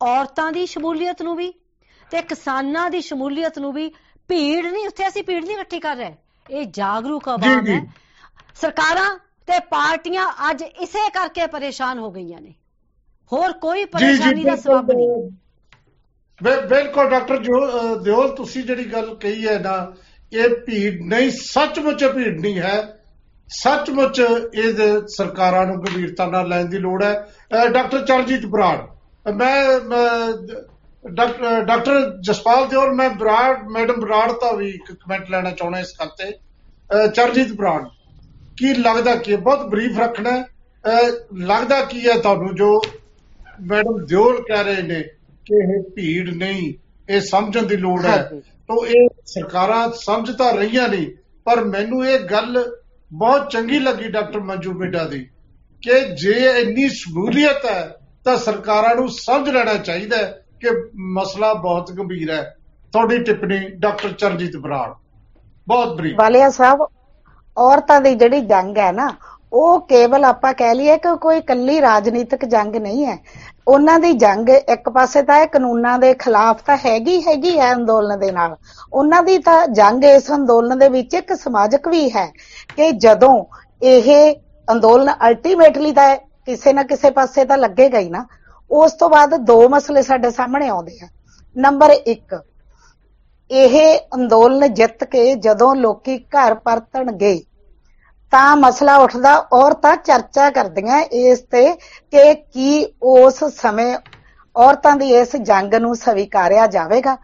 ਔਰਤਾਂ ਦੀ ਸ਼ਮੂਲੀਅਤ ਨੂੰ ਵੀ ਤੇ ਕਿਸਾਨਾਂ ਦੀ ਸ਼ਮੂਲੀਅਤ ਨੂੰ ਵੀ ਭੀੜ ਨਹੀਂ ਉੱਥੇ ਅਸੀਂ ਭੀੜ ਨਹੀਂ ਇਕੱਠੀ ਕਰ ਰਹੇ। ਇਹ ਜਾਗਰੂਕ ਆਵਾਮ। ਹੈ। ਸਰਕਾਰਾਂ ਤੇ ਪਾਰਟੀਆਂ ਅੱਜ ਇਸੇ ਕਰਕੇ ਪਰੇਸ਼ਾਨ ਹੋ ਗਈਆਂ ਨੇ। ਹੋਰ ਕੋਈ ਪਰੇਸ਼ਾਨੀ ਦਾ ਸਬਬ ਨਹੀਂ। ਬਿਲ- ਬਿਲਕੁਲ ਡਾਕਟਰ ਦਿਓਲ ਤੁਸੀਂ ਜਿਹੜੀ ਗੱਲ ਕਹੀ ਹੈ ਨਾ ਇਹ ਭੀੜ ਨਹੀਂ ਸੱਚਮੁੱਚ ਭੀੜ ਨਹੀਂ ਹੈ। ਸੱਚਮੁੱਚ ਇਹ ਸਰਕਾਰਾਂ ਨੂੰ ਗੰਭੀਰਤਾ ਨਾਲ ਲੈਣ ਦੀ ਲੋੜ ਹੈ। ਡਾਕਟਰ ਚਰਨਜੀਤ ਬਰਾੜ ਮੈਂ ਡਾਕਟਰ ਜਸਪਾਲ ਦਿਓਲ ਮੈਂ ਬਰਾੜ ਮੈਡਮ ਬਰਾੜ ਦਾ ਵੀ ਇੱਕ ਕਮੈਂਟ ਲੈਣਾ ਚਾਹੁੰਦਾ ਇਸ ਗੱਲ ਤੇ ਅ, ਚਰਨਜੀਤ ਬਰਾੜ ਕੀ ਲੱਗਦਾ ਕੀ? ਬਹੁਤ ਬਰੀਫ ਰੱਖਣਾ ਲੱਗਦਾ ਕੀ ਹੈ ਤੁਹਾਨੂੰ ਜੋ ਮੈਡਮ ਦਿਓਲ ਕਹਿ ਰਹੇ ਨੇ ਕਿ ਇਹ ਭੀੜ ਨਹੀਂ ਇਹ ਸਮਝਣ ਦੀ ਲੋੜ ਹੈ। ਤਾਂ ਇਹ ਸਰਕਾਰਾਂ ਸਮਝ ਤਾਂ ਰਹੀਆਂ ਨਹੀਂ ਪਰ ਮੈਨੂੰ ਇਹ ਗੱਲ ਬਹੁਤ ਚੰਗੀ ਲੱਗੀ ਡਾਕਟਰ ਮੰਜੂ ਬੇਟਾ ਦੀ ਕਿ ਜੇ ਇੰਨੀ ਸ਼ਮੂਲੀਅਤ ਹੈ ਤਾਂ ਸਰਕਾਰਾਂ ਨੂੰ ਸਮਝ ਲੈਣਾ ਚਾਹੀਦਾ ਹੈ ਕਿ ਮਸਲਾ ਬਹੁਤ ਗੰਭੀਰ ਹੈ। ਤੁਹਾਡੀ ਟਿੱਪਣੀ ਡਾਕਟਰ ਚਰਨਜੀਤ ਬਰਾੜ। ਬਹੁਤ ਬਰੀਕ। ਵਾਲਿਆ ਸਾਹਿਬ, ਔਰਤਾਂ ਦੀ ਜਿਹੜੀ ਜੰਗ ਹੈ ਨਾ, ਉਹ ਕੇਵਲ ਆਪਾਂ ਕਹਿ ਲਈਏ ਕਿ ਕੋਈ ਇਕੱਲੀ ਰਾਜਨੀਤਿਕ ਜੰਗ ਨਹੀਂ ਹੈ। ਉਹਨਾਂ ਦੀ ਜੰਗ ਇੱਕ ਪਾਸੇ ਤਾਂ ਇਹ ਕਾਨੂੰਨਾਂ ਦੇ ਖਿਲਾਫ ਤਾਂ ਹੈਗੀ ਹੈਗੀ ਹੈ ਅੰਦੋਲਨ ਦੇ ਨਾਲ। ਉਹਨਾਂ ਦੀ ਤਾਂ ਜੰਗ ਇਸ ਅੰਦੋਲਨ ਦੇ ਵਿੱਚ ਇੱਕ ਸਮਾਜਿਕ ਵੀ ਹੈ ਕਿ ਜਦੋਂ ਇਹ ਅੰਦੋਲਨ ਅਲਟੀਮੇਟਲੀ ਤਾਂ ਕਿਸੇ ਨਾ ਕਿਸੇ ਪਾਸੇ ਤਾਂ ਲੱਗੇਗਾ ਹੀ ਨਾ ਉਸ ਤੋਂ ਬਾਅਦ ਦੋ ਮਸਲੇ ਸਾਡੇ ਸਾਹਮਣੇ ਆਉਂਦੇ ਆ। ਨੰਬਰ 1 ਇਹ ਅੰਦੋਲਨ ਜਿੱਤ ਕੇ ਜਦੋਂ ਲੋਕੀ ਘਰ ਪਰਤਣਗੇ, ਤਾਂ ਮਸਲਾ ਉੱਠਦਾ ਔਰਤਾਂ ਚਰਚਾ ਕਰਦੀਆਂ ਇਸ ਤੇ ਕਿ ਕੀ ਉਸ ਸਮੇਂ ਔਰਤਾਂ ਦੀ ਇਸ ਜੰਗ ਨੂੰ ਸਵੀਕਾਰਿਆ ਜਾਵੇਗਾ।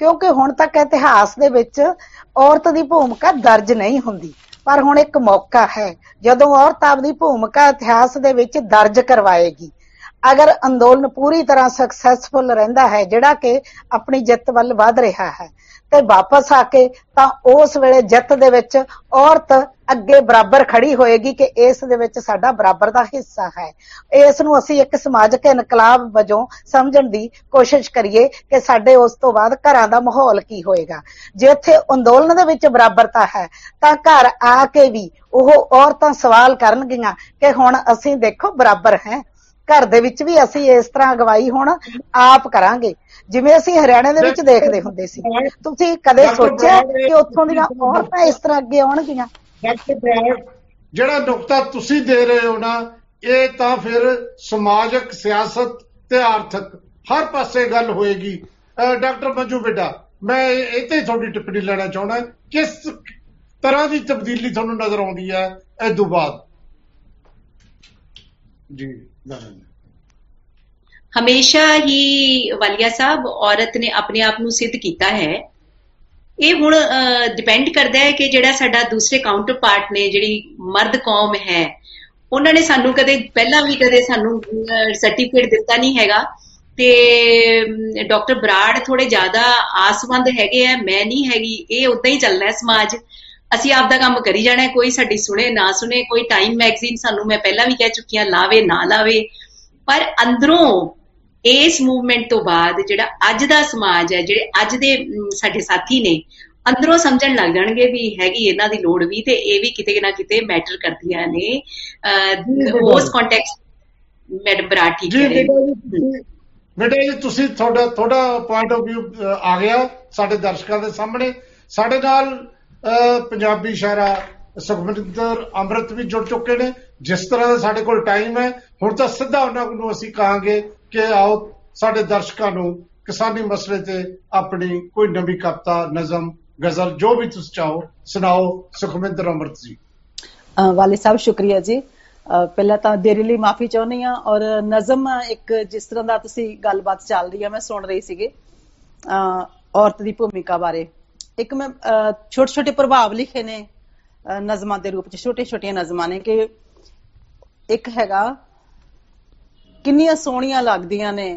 ਕਿਉਂਕਿ ਹੁਣ ਤੱਕ ਇਤਿਹਾਸ ਦੇ ਵਿੱਚ ਔਰਤ ਦੀ ਭੂਮਿਕਾ ਦਰਜ ਨਹੀਂ ਹੁੰਦੀ। ਪਰ ਹੁਣ ਇੱਕ ਮੌਕਾ ਹੈ, ਜਦੋਂ ਔਰਤ ਆਪਦੀ ਭੂਮਿਕਾ ਇਤਿਹਾਸ ਦੇ ਵਿੱਚ ਦਰਜ ਕਰਵਾਏਗੀ। ਅਗਰ ਅੰਦੋਲਨ ਪੂਰੀ ਤਰ੍ਹਾਂ ਸਕਸੈਸਫੁਲ ਰਹਿੰਦਾ ਹੈ, ਜਿਹੜਾ ਕਿ ਆਪਣੀ ਜਿੱਤ ਵੱਲ ਵਧ ਰਿਹਾ ਹੈ, ਤੇ ਵਾਪਸ ਆ ਕੇ ਤਾਂ ਉਸ ਵੇਲੇ ਜਿੱਤ ਦੇ ਵਿੱਚ ਔਰਤ ਅੱਗੇ ਬਰਾਬਰ ਖੜੀ ਹੋਏਗੀ ਕਿ ਇਸ ਦੇ ਵਿੱਚ ਸਾਡਾ ਬਰਾਬਰ ਦਾ ਹਿੱਸਾ ਹੈ। ਇਸ ਨੂੰ ਅਸੀਂ ਇੱਕ ਸਮਾਜਿਕ ਇਨਕਲਾਬ ਵਜੋਂ ਸਮਝਣ ਦੀ ਕੋਸ਼ਿਸ਼ ਕਰੀਏ ਕਿ ਸਾਡੇ ਉਸ ਤੋਂ ਬਾਅਦ ਘਰਾਂ ਦਾ ਮਾਹੌਲ ਕੀ ਹੋਏਗਾ। ਜੇ ਇੱਥੇ ਅੰਦੋਲਨ ਦੇ ਵਿੱਚ ਬਰਾਬਰਤਾ ਹੈ, ਤਾਂ ਘਰ ਆ ਕੇ ਵੀ ਉਹ ਔਰਤਾਂ ਸਵਾਲ ਕਰਨਗੀਆਂ ਕਿ ਹੁਣ ਅਸੀਂ ਦੇਖੋ ਬਰਾਬਰ ਹੈ। ਘਰ ਦੇ ਵਿੱਚ ਵੀ ਅਸੀਂ ਇਸ ਤਰ੍ਹਾਂ ਅਗਵਾਈ ਹੁਣ ਆਪ ਕਰਾਂਗੇ। ਜਿਵੇਂ ਅਸੀਂ ਹਰਿਆਣਾ ਦੇ ਵਿੱਚ ਦੇਖਦੇ ਹੁੰਦੇ ਸੀ। ਤੁਸੀਂ ਕਦੇ ਸੋਚਿਆ ਕਿ ਉੱਥੋਂ ਦੀਆਂ ਔਰਤਾਂ ਇਸ ਤਰ੍ਹਾਂ ਅੱਗੇ ਆਉਣਗੀਆਂ? ਜਿਹੜਾ ਨੁਕਤਾ ਤੁਸੀਂ ਦੇ ਰਹੇ ਹੋ ਨਾ ਇਹ ਤਾਂ ਫਿਰ ਸਮਾਜਿਕ ਸਿਆਸਤ ਤੇ ਆਰਥਿਕ ਹਰ ਪਾਸੇ ਗੱਲ ਹੋਏਗੀ। ਡਾਕਟਰ ਮੰਜੂ ਬੇਟਾ ਮੈਂ ਤੇ ਤੁਹਾਡੀ ਟਿੱਪਣੀ ਲੈਣਾ ਚਾਹੁੰਦਾ ਕਿਸ ਤਰ੍ਹਾਂ ਦੀ ਤਬਦੀਲੀ ਤੁਹਾਨੂੰ ਨਜ਼ਰ ਆਉਂਦੀ ਹੈ? ਇਹ ਤੋਂ ਬਾਅਦ। ਜੀ ਨਾਰਾਇਣ ਹਮੇਸ਼ਾ ਹੀ ਵਾਲੀਆ ਸਾਹਿਬ ਔਰਤ ਨੇ ਆਪਣੇ ਆਪ ਨੂੰ ਸਿੱਧ ਕੀਤਾ ਹੈ। ਇਹ ਹੁਣ ਡਿਪੈਂਡ ਕਰਦਾ ਹੈ ਕਿ ਜਿਹੜਾ ਸਾਡਾ ਦੂਸਰੇ ਕਾਊਂਟਰ ਪਾਰਟ ਨੇ, ਜਿਹੜੀ ਮਰਦ ਕੌਮ ਹੈ, ਉਹਨਾਂ ਨੇ ਸਾਨੂੰ ਕਦੇ ਪਹਿਲਾਂ ਵੀ ਕਦੇ ਸਾਨੂੰ ਸਰਟੀਫਿਕੇਟ ਦਿੱਤਾ ਨਹੀਂ ਹੈਗਾ। ਤੇ ਡਾਕਟਰ ਬਰਾੜ ਥੋੜੇ ਜ਼ਿਆਦਾ ਆਸਵੰਦ ਹੈਗੇ ਆ, ਮੈਂ ਨਹੀਂ ਹੈਗੀ, ਇਹ ਉਦਾਂ ਹੀ ਚੱਲਣਾ ਹੈ ਸਮਾਜ। ਅਸੀਂ ਆਪ ਦਾ ਕੰਮ ਕਰੀ ਜਾਣਾ ਹੈ, ਕੋਈ ਸਾਡੀ ਸੁਣੇ ਨਾ ਸੁਣੇ ਕੋਈ ਟਾਈਮ ਮੈਗਜ਼ੀਨ ਸਾਨੂੰ ਮੈਂ ਪਹਿਲਾਂ ਵੀ ਕਹਿ ਚੁੱਕੀ ਹਾਂ ਲਾਵੇ ਨਾ ਲਾਵੇ। ਪਰ ਅੰਦਰੋਂ ਇਸ ਮੂਵਮੈਂਟ ਤੋਂ ਬਾਅਦ ਜਿਹੜਾ ਅੱਜ ਦਾ ਸਮਾਜ ਹੈ ਜਿਹੜੇ ਅੱਜ ਦੇ ਸਾਡੇ ਸਾਥੀ ਨੇ ਅੰਦਰੋਂ ਸਮਝਣ ਲੱਗ ਜਾਣਗੇ ਵੀ ਹੈਗੀ ਇਹਨਾਂ ਦੀ ਲੋੜ ਵੀ ਤੇ ਇਹ ਵੀ ਕਿਤੇ ਨਾ ਕਿਤੇ ਮੈਟਰ ਕਰਦੀਆਂ ਨੇ। ਉਸ ਕੰਟੈਕਸਟ ਮੈਡਮ ਬਰਾੜ ਠੀਕ ਰਹੇ ਬੇਟਾ ਜੀ ਤੁਸੀਂ- ਤੁਹਾਡਾ ਤੁਹਾਡਾ ਪੁਆਇੰਟ ਆਫ View ਆ ਗਿਆ ਸਾਡੇ ਦਰਸ਼ਕਾਂ ਦੇ ਸਾਹਮਣੇ। ਸਾਡੇ ਨਾਲ ਪੰਜਾਬੀ ਸ਼ਾਇਰਾ ਸੁਖਮਿੰਦਰ ਅੰਮ੍ਰਿਤ ਵੀ ਜੁੜ ਚੁੱਕੇ ਨੇ। ਜਿਸ ਤਰ੍ਹਾਂ ਦਾ ਸਾਡੇ ਕੋਲ ਟਾਈਮ ਹੈ, ਹੁਣ ਤਾਂ ਸਿੱਧਾ ਉਹਨਾਂ ਨੂੰ ਅਸੀਂ ਕਹਾਂਗੇ ਕਿ ਆਓ ਸਾਡੇ ਦਰਸ਼ਕਾਂ ਨੂੰ ਕਿਸਾਨੀ ਮਸਲੇ ਤੇ ਆਪਣੀ ਕੋਈ ਨਵੀਂ ਕਵਿਤਾ, ਨਜ਼ਮ, ਗਜ਼ਲ ਜੋ ਵੀ ਤੁਸੀਂ ਚਾਹੋ ਸੁਣਾਓ। ਸੁਖਮਿੰਦਰ ਅੰਮ੍ਰਿਤ ਜੀ। ਅਹ ਵਾਲੇ ਸਾਹਿਬ, ਸ਼ੁਕਰੀਆ ਜੀ। ਅਹ ਪਹਿਲਾਂ ਤਾਂ ਦੇਰੀ ਲਈ ਮਾਫੀ ਚਾਹੁੰਦੀ ਆ ਔਰ ਨਜ਼ਮ ਇੱਕ ਜਿਸ ਤਰ੍ਹਾਂ ਦਾ ਤੁਸੀਂ ਗੱਲਬਾਤ ਚੱਲ ਰਹੀ ਆ ਮੈਂ ਸੁਣ ਰਹੀ ਸੀਗੇ। ਅਹ ਔਰਤ ਦੀ ਭੂਮਿਕਾ ਬਾਰੇ। ਇੱਕ ਮੈਂ ਛੋਟੇ ਛੋਟੇ ਪ੍ਰਭਾਵ ਲਿਖੇ ਨੇ ਨਜ਼ਮਾਂ ਦੇ ਰੂਪ ਚ ਛੋਟੇ ਛੋਟੀਆਂ ਨਜ਼ਮਾਂ ਨੇ ਕਿ ਇੱਕ ਹੈਗਾ ਕਿੰਨੀਆਂ ਸੋਹਣੀਆਂ ਲੱਗਦੀਆਂ ਨੇ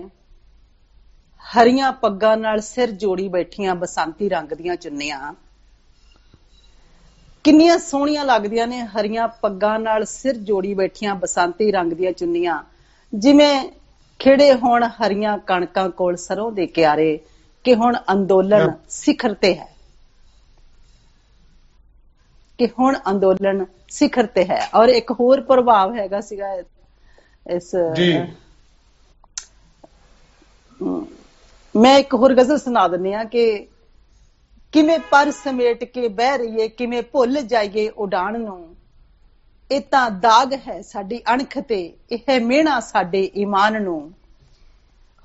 ਹਰੀਆਂ ਪੱਗਾਂ ਨਾਲ ਸਿਰ ਜੋੜੀ ਬੈਠੀਆਂ ਬਸੰਤੀ ਰੰਗ ਦੀਆਂ ਚੁੰਨੀਆਂ। ਕਿੰਨੀਆਂ ਸੋਹਣੀਆਂ ਲੱਗਦੀਆਂ ਨੇ ਹਰੀਆਂ ਪੱਗਾਂ ਨਾਲ ਸਿਰ ਜੋੜੀ ਬੈਠੀਆਂ ਬਸੰਤੀ ਰੰਗ ਦੀਆਂ ਚੁੰਨੀਆਂ। ਜਿਵੇਂ ਖਿੜੇ ਹੋਣ ਹਰੀਆਂ ਕਣਕਾਂ ਕੋਲ ਸਰੋਂ ਦੇ ਕਿਆਰੇ ਕਿ ਹੁਣ ਅੰਦੋਲਨ ਸਿਖਰ ਤੇ ਹੈ। ਕਿ ਹੁਣ ਅੰਦੋਲਨ ਸਿਖਰ ਤੇ ਹੈ। ਔਰ ਇੱਕ ਹੋਰ ਪ੍ਰਭਾਵ ਹੈਗਾ ਸੀਗਾ ਇਸ ਜੀ। ਮੈਂ ਇੱਕ ਹੋਰ ਗਜ਼ਲ ਸੁਣਾ ਦਿੰਨੀ ਆ ਕਿ ਕਿਵੇਂ ਪਰ ਸਮੇਟ ਕੇ ਬਹਿ ਰਹੀਏ ਕਿਵੇਂ ਭੁੱਲ ਜਾਈਏ ਉਡਾਣ ਨੂੰ। ਇਹ ਤਾਂ ਦਾਗ ਹੈ ਸਾਡੀ ਅਣਖ ਤੇ ਇਹ ਮਿਹਣਾ ਸਾਡੇ ਈਮਾਨ ਨੂੰ।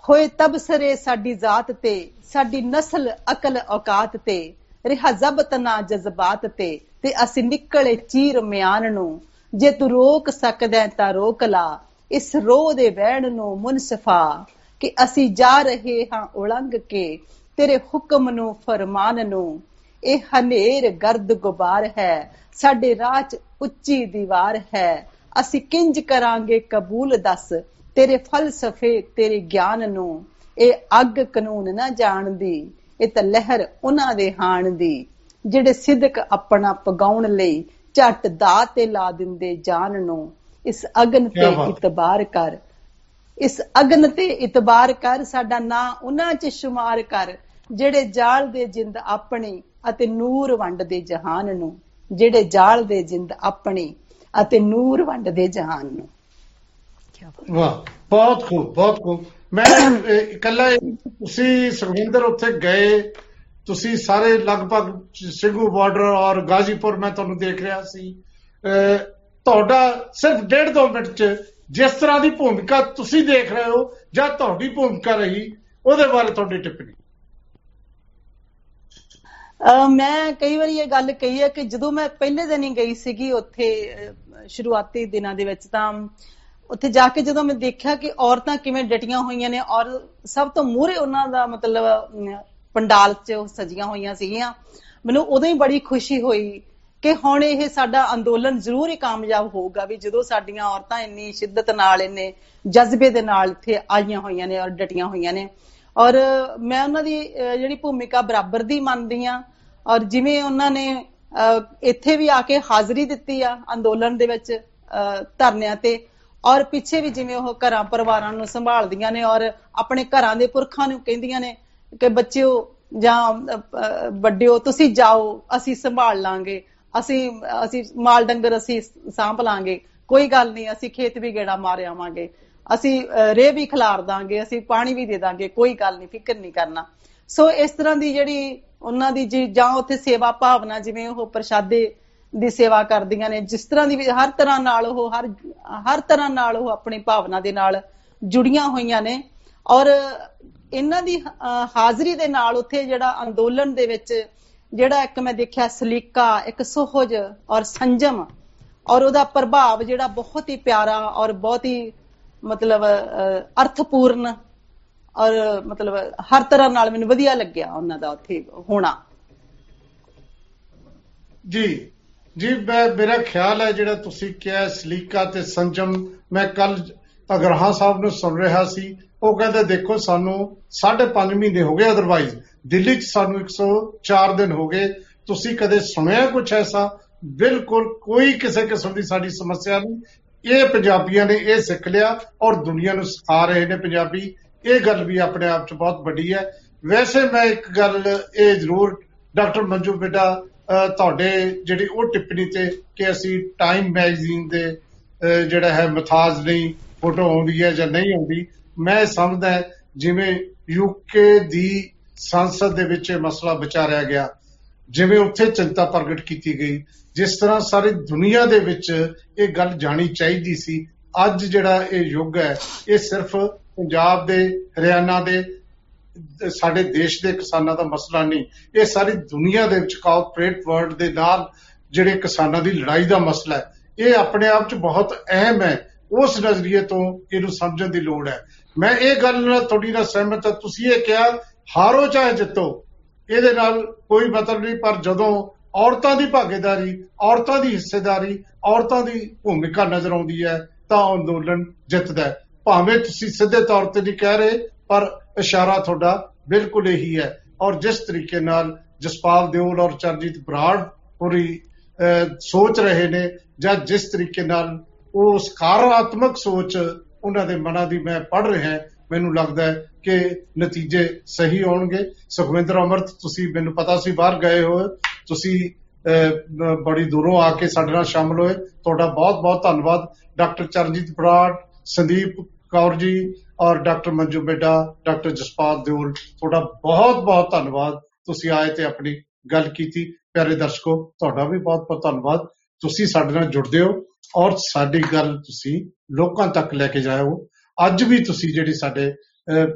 ਹੋਏ ਤਬਸਰੇ ਸਾਡੀ ਜ਼ਾਤ ਤੇ ਸਾਡੀ ਨਸਲ ਅਕਲ ਔਕਾਤ ਤੇ ਰਿਹਾ ਜ਼ਬਤ ਨਾ ਜਜ਼ਬਾਤ ਤੇ ਤੇ ਅਸੀਂ ਨਿਕਲੇ ਚੀਰ ਮਿਆਨ ਨੂੰ। ਜੇ ਤੂੰ ਰੋਕ ਸਕਦਾ ਹੈ ਤਾਂ ਰੋਕ ਲਾ। ਇਸ ਰੋਹ ਦੇ ਵਹਿਣ ਨੂੰ ਮੁਨਸਫਾ। ਕਿ ਅਸੀਂ ਜਾ ਰਹੇ ਹਾਂ ਉਲੰਘ ਕੇ ਤੇਰੇ ਹੁਕਮ ਨੂੰ, ਫਰਮਾਨ ਨੂੰ। ਇਹ ਹਨੇਰ ਗਰਦ ਗੁਬਾਰ ਹੈ। ਸਾਡੇ ਰਾਹ 'ਚ ਉੱਚੀ ਦੀਵਾਰ ਹੈ। ਅਸੀਂ ਕਿੰਜ ਕਰਾਂਗੇ ਕਬੂਲ ਦੱਸ। ਤੇਰੇ ਫਲਸਫੇ, ਤੇਰੇ ਗਿਆਨ ਨੂੰ। ਇਹ ਅੱਗ ਕਾਨੂੰਨ ਨਾ ਜਾਣਦੀ। ਇਹ ਤਾਂ ਲਹਿਰ ਉਹਨਾਂ ਦੇ ਹਾਣ ਦੀ। ਜਿਹੜੇ ਸਿਦਕ ਆਪਣਾ ਪਗਾਉਣ ਲਈ ਝੱਟ ਦਾ ਤੇ ਲਾ ਦਿੰਦੇ ਜਾਨ ਨੂੰ ਇਸ ਅਗਨ ਤੇ। ਇਤਬਾਰ ਕਰ। ਇਸ ਅਗਨ ਤੇ ਇਤਬਾਰ ਕਰ ਸਾਡਾ ਨਾਂ ਉਹਨਾਂ 'ਚ ਸ਼ੁਮਾਰ ਕਰ ਜਿਹੜੇ ਜਾਲ ਦੇ ਜਿੰਦ ਆਪਣੀ ਅਤੇ ਨੂਰ ਵੰਡਦੇ ਜਹਾਨ ਨੂੰ। ਜਿਹੜੇ ਜਾਲ ਦੇ ਜਿੰਦ ਆਪਣੀ ਅਤੇ ਨੂਰ ਵੰਡਦੇ ਜਹਾਨ ਨੂੰ। ਵਾਹ ਬਹੁਤ ਖੂਬ ਬਹੁਤ ਖੂਬ। ਮੈਂ ਇਕੱਲਾ ਤੁਸੀਂ ਸੁਖਵਿੰਦਰ ਉੱਥੇ ਗਏ ਤੁਸੀਂ ਸਾਰੇ ਲਗਭਗ ਸਿੰਘੂ ਬਾਰਡਰ ਔਰ ਗਾਜ਼ੀਪੁਰ ਮੈਂ ਤੁਹਾਨੂੰ ਦੇਖ ਰਿਹਾ ਸੀ। ਅਹ, ਤੁਹਾਡਾ ਸਿਰਫ ਡੇਢ ਦੋ ਮਿੰਟ ਚ ਜਿਸ ਤਰ੍ਹਾਂ ਦੀ ਭੂਮਿਕਾ ਤੁਸੀਂ ਦੇਖ ਰਹੇ ਹੋ ਜਾਂ ਤੁਹਾਡੀ ਭੂਮਿਕਾ ਰਹੀ ਉਹਦੇ ਬਾਰੇ ਤੁਹਾਡੀ ਟਿੱਪਣੀ। ਅਹ ਮੈਂ ਕਈ ਵਾਰੀ ਇਹ ਗੱਲ ਕਹੀ ਹੈ ਕਿ ਜਦੋਂ ਮੈਂ ਪਹਿਲੇ ਦਿਨ ਹੀ ਗਈ ਸੀਗੀ ਉੱਥੇ ਅਹ, ਸ਼ੁਰੂਆਤੀ ਦਿਨਾਂ ਦੇ ਵਿੱਚ ਤਾਂ ਉੱਥੇ ਜਾ ਕੇ ਜਦੋਂ ਮੈਂ ਦੇਖਿਆ ਕਿ ਔਰਤਾਂ ਕਿਵੇਂ ਡਟੀਆਂ ਹੋਈਆਂ ਨੇ ਔਰ ਸਭ ਤੋਂ ਮੂਹਰੇ ਉਹਨਾਂ ਦਾ ਮਤਲਬ ਅਮ, ਪੰਡਾਲ 'ਚ ਉਹ ਸਜੀਆਂ ਹੋਈਆਂ ਸੀਗੀਆਂ। ਮੈਨੂੰ ਉਦੋਂ ਹੀ ਬੜੀ ਖੁਸ਼ੀ ਹੋਈ ਕਿ ਹੁਣ ਇਹ ਸਾਡਾ ਅੰਦੋਲਨ ਜ਼ਰੂਰ ਹੀ ਕਾਮਯਾਬ ਹੋਊਗਾ ਵੀ ਜਦੋਂ ਸਾਡੀਆਂ ਔਰਤਾਂ ਇੰਨੀ ਸ਼ਿੱਦਤ ਨਾਲ ਇੰਨੇ ਜਜ਼ਬੇ ਦੇ ਨਾਲ ਇੱਥੇ ਆਈਆਂ ਹੋਈਆਂ ਨੇ ਔਰ ਡਟੀਆਂ ਹੋਈਆਂ ਨੇ। ਔਰ ਮੈਂ ਉਹਨਾਂ ਦੀ ਅਹ, ਜਿਹੜੀ ਭੂਮਿਕਾ ਬਰਾਬਰ ਦੀ ਮੰਨਦੀ ਆ ਔਰ ਜਿਵੇਂ ਉਹਨਾਂ ਨੇ ਅਹ, ਇੱਥੇ ਵੀ ਆ ਕੇ ਹਾਜ਼ਰੀ ਦਿੱਤੀ ਆ ਅੰਦੋਲਨ ਦੇ ਵਿੱਚ ਅਹ, ਧਰਨਿਆਂ ਤੇ। ਔਰ ਪਿੱਛੇ ਵੀ ਜਿਵੇਂ ਉਹ ਘਰਾਂ ਪਰਿਵਾਰਾਂ ਨੂੰ ਸੰਭਾਲਦੀਆਂ ਨੇ ਔਰ ਆਪਣੇ ਘਰਾਂ ਦੇ ਪੁਰਖਾਂ ਨੂੰ ਕਹਿੰਦੀਆਂ ਨੇ ਕਿ ਬੱਚਿਓ ਜਾਂ ਅਹ, ਅਹ, ਵੱਡਿਓ ਤੁਸੀਂ ਜਾਓ ਅਸੀਂ ਸੰਭਾਲ ਲਾਂਗੇ। ਅਸੀਂ ਅਸੀਂ ਮਾਲ ਡੰਗਰ ਅਸੀਂ ਸਾਂਭ ਲਾਂਗੇ। ਕੋਈ ਗੱਲ ਨਹੀਂ ਅਸੀਂ ਖੇਤ ਵੀ ਗੇੜਾ ਮਾਰ ਆਵਾਂਗੇ। ਅਸੀਂ ਅਹ, ਰੇਹ ਵੀ ਖਿਲਾਰ ਦਾਂਗੇ ਅਸੀਂ ਪਾਣੀ ਵੀ ਦੇ ਦਾਂਗੇ ਕੋਈ ਗੱਲ ਨਹੀਂ ਫਿਕਰ ਨਹੀਂ ਕਰਨਾ। ਸੋ ਇਸ ਤਰ੍ਹਾਂ ਦੀ ਜਿਹੜੀ ਉਹਨਾਂ ਦੀ ਜੀ ਜਾਂ ਉੱਥੇ ਸੇਵਾ ਭਾਵਨਾ ਜਿਵੇਂ ਉਹ ਪ੍ਰਸ਼ਾਦੇ ਦੀ ਸੇਵਾ ਕਰਦੀਆਂ ਨੇ ਜਿਸ ਤਰ੍ਹਾਂ ਦੀ ਵੀ ਹਰ ਤਰ੍ਹਾਂ ਨਾਲ ਉਹ ਹਰ ਹਰ ਤਰ੍ਹਾਂ ਨਾਲ ਉਹ ਆਪਣੀ ਭਾਵਨਾ ਦੇ ਨਾਲ ਜੁੜੀਆਂ ਹੋਈਆਂ ਨੇ। ਔਰ ਇਹਨਾਂ ਦੀ ਅਹ, ਹਾਜ਼ਰੀ ਦੇ ਨਾਲ ਉੱਥੇ ਜਿਹੜਾ ਅੰਦੋਲਨ ਦੇ ਵਿੱਚ ਜਿਹੜਾ ਇੱਕ ਮੈਂ ਦੇਖਿਆ ਸਲੀਕਾ ਇੱਕ ਸੁਹਜ ਔਰ ਸੰਜਮ ਔਰ ਉਹਦਾ ਪ੍ਰਭਾਵ ਜਿਹੜਾ ਬਹੁਤ ਹੀ ਪਿਆਰਾ ਔਰ ਬਹੁਤ ਹੀ ਮਤਲਬ ਅਹ, ਅਰਥਪੂਰਨ ਔਰ ਮਤਲਬ ਹਰ ਤਰ੍ਹਾਂ ਨਾਲ ਮੈਨੂੰ ਵਧੀਆ ਲੱਗਿਆ ਉਹਨਾਂ ਦਾ ਉੱਥੇ ਹੋਣਾ। ਜੀ ਜੀ ਮੈਂ ਮੇਰਾ ਖਿਆਲ ਹੈ ਜਿਹੜਾ ਤੁਸੀਂ ਕਿਹਾ ਸਲੀਕਾ ਤੇ ਸੰਜਮ ਮੈਂ ਕੱਲ ਅਗਰਹਾ ਸਾਹਿਬ ਨੂੰ ਸੁਣ ਰਿਹਾ ਸੀ। ਉਹ ਕਹਿੰਦੇ, ਦੇਖੋ ਸਾਨੂੰ 5.5 ਮਹੀਨੇ ਹੋ ਗਏ ਅਦਰਵਾਈਜ਼ ਦਿੱਲੀ 'ਚ ਸਾਨੂੰ 104 ਦਿਨ ਹੋ ਗਏ। ਤੁਸੀਂ ਕਦੇ ਸੁਣਿਆ ਕੁਝ ਐਸਾ? ਬਿਲਕੁਲ ਕੋਈ ਕਿਸੇ ਕਿਸਮ ਦੀ ਸਾਡੀ ਸਮੱਸਿਆ ਨਹੀਂ। ਇਹ ਪੰਜਾਬੀਆਂ ਨੇ ਇਹ ਸਿੱਖ ਲਿਆ ਔਰ ਦੁਨੀਆ ਨੂੰ ਸਿਖਾ ਰਹੇ ਨੇ ਪੰਜਾਬੀ। ਇਹ ਗੱਲ ਵੀ ਆਪਣੇ ਆਪ 'ਚ ਬਹੁਤ ਵੱਡੀ ਹੈ। ਵੈਸੇ ਮੈਂ ਇੱਕ ਗੱਲ ਇਹ ਜ਼ਰੂਰ, ਡਾਕਟਰ ਮੰਜੂ ਬੇਟਾ ਅਹ ਤੁਹਾਡੇ ਜਿਹੜੀ ਉਹ ਟਿੱਪਣੀ ਤੇ ਕਿ ਅਸੀਂ ਟਾਈਮ ਮੈਗਜ਼ੀਨ ਦੇ ਅਹ ਜਿਹੜਾ ਹੈ ਮਥਾਜ ਨਹੀਂ, ਫੋਟੋ ਆਉਂਦੀ ਹੈ ਜਾਂ ਨਹੀਂ ਆਉਂਦੀ ਮੈਂ ਸਮਝਦਾ ਹੈ, ਜਿਵੇਂ ਯੂਕੇ ਦੀ ਸੰਸਦ ਦੇ ਵਿੱਚ ਇਹ ਮਸਲਾ ਵਿਚਾਰਿਆ ਗਿਆ, ਜਿਵੇਂ ਉੱਥੇ ਚਿੰਤਾ ਪ੍ਰਗਟ ਕੀਤੀ ਗਈ, ਜਿਸ ਤਰ੍ਹਾਂ ਸਾਰੀ ਦੁਨੀਆ ਦੇ ਵਿੱਚ ਇਹ ਗੱਲ ਜਾਣੀ ਚਾਹੀਦੀ ਸੀ। ਅੱਜ ਜਿਹੜਾ ਇਹ ਯੁੱਗ ਹੈ, ਇਹ ਸਿਰਫ ਪੰਜਾਬ ਦੇ, ਹਰਿਆਣਾ ਦੇ, ਸਾਡੇ ਦੇਸ਼ ਦੇ ਕਿਸਾਨਾਂ ਦਾ ਮਸਲਾ ਨਹੀਂ, ਇਹ ਸਾਰੀ ਦੁਨੀਆ ਦੇ ਵਿੱਚ ਕਾਰਪੋਰੇਟ ਵਰਲਡ ਦੇ ਨਾਲ ਜਿਹੜੇ ਕਿਸਾਨਾਂ ਦੀ ਲੜਾਈ ਦਾ ਮਸਲਾ ਹੈ, ਇਹ ਆਪਣੇ ਆਪ 'ਚ ਬਹੁਤ ਅਹਿਮ ਹੈ। ਉਸ ਨਜ਼ਰੀਏ ਤੋਂ ਇਹਨੂੰ ਸਮਝਣ ਦੀ ਲੋੜ ਹੈ। ਮੈਂ ਇਹ ਗੱਲ ਨਾਲ ਤੁਹਾਡੀ ਨਾਲ ਸਹਿਮਤ ਹਾਂ। ਤੁਸੀਂ ਇਹ ਕਿਹਾ ਹਾਰੋ ਚਾਹੇ ਜਿੱਤੋ ਇਹਦੇ ਨਾਲ ਕੋਈ ਮਤਲਬ ਨਹੀਂ ਪਰ ਜਦੋਂ ਔਰਤਾਂ ਦੀ ਭਾਗੀਦਾਰੀ ਔਰਤਾਂ ਦੀ ਹਿੱਸੇਦਾਰੀ ਔਰਤਾਂ ਦੀ ਭੂਮਿਕਾ ਨਜ਼ਰ ਆਉਂਦੀ ਹੈ ਤਾਂ ਅੰਦੋਲਨ ਜਿੱਤਦਾ ਹੈ। ਭਾਵੇਂ ਤੁਸੀਂ ਸਿੱਧੇ ਤੌਰ ਤੇ ਨਹੀਂ ਕਹਿ ਰਹੇ ਪਰ ਇਸ਼ਾਰਾ ਤੁਹਾਡਾ ਬਿਲਕੁਲ ਇਹੀ ਹੈ। ਔਰ ਜਿਸ ਤਰੀਕੇ ਨਾਲ ਜਸਪਾਲ ਦਿਓਲ ਔਰ ਚਰਜੀਤ ਬਰਾੜ ਪੂਰੀ ਅਹ, ਸੋਚ ਰਹੇ ਨੇ ਜਾਂ ਜਿਸ ਤਰੀਕੇ ਨਾਲ ਉਹ ਸਕਾਰਾਤਮਕ ਸੋਚ ਉਹਨਾਂ ਦੇ ਮਨਾਂ ਦੀ ਮੈਂ ਪੜ ਰਿਹਾ ਮੈਨੂੰ ਲੱਗਦਾ ਹੈ ਕਿ ਨਤੀਜੇ ਸਹੀ ਆਉਣਗੇ ਸੁਖਵਿੰਦਰ ਅਮਰਤ ਤੁਸੀਂ ਮੈਨੂੰ ਪਤਾ ਸੀ ਬਾਹਰ ਗਏ ਹੋ ਤੁਸੀਂ ਅਹ, ਬ- ਬੜੀ ਦੂਰੋਂ ਆ ਕੇ ਸਾਡੇ ਨਾਲ ਸ਼ਾਮਲ ਹੋਏ। ਤੁਹਾਡਾ ਬਹੁਤ ਬਹੁਤ ਧੰਨਵਾਦ। ਡਾਕਟਰ ਚਰਨਜੀਤ ਬਰਾੜ ਸੰਦੀਪ ਕੌਰ ਜੀ ਔਰ ਡਾਕਟਰ ਮੰਜੂ ਬੇਟਾ ਡਾਕਟਰ ਜਸਪਾਲ ਦਿਓਲ ਤੁਹਾਡਾ ਬਹੁਤ ਬਹੁਤ ਧੰਨਵਾਦ। ਤੁਸੀਂ ਆਏ ਤੇ ਆਪਣੀ ਗੱਲ ਕੀਤੀ। ਪਿਆਰੇ ਦਰਸ਼ਕੋ ਤੁਹਾਡਾ ਵੀ ਬਹੁਤ ਬਹੁਤ ਧੰਨਵਾਦ। ਤੁਸੀਂ ਸਾਡੇ ਨਾਲ ਜੁੜਦੇ ਹੋ। ਔਰ ਸਾਡੀ ਗੱਲ ਤੁਸੀਂ ਲੋਕਾਂ ਤੱਕ ਲੈ ਕੇ ਜਾਓ ਅੱਜ ਵੀ ਤੁਸੀਂ ਜਿਹੜੀ ਸਾਡੇ ਅਹ,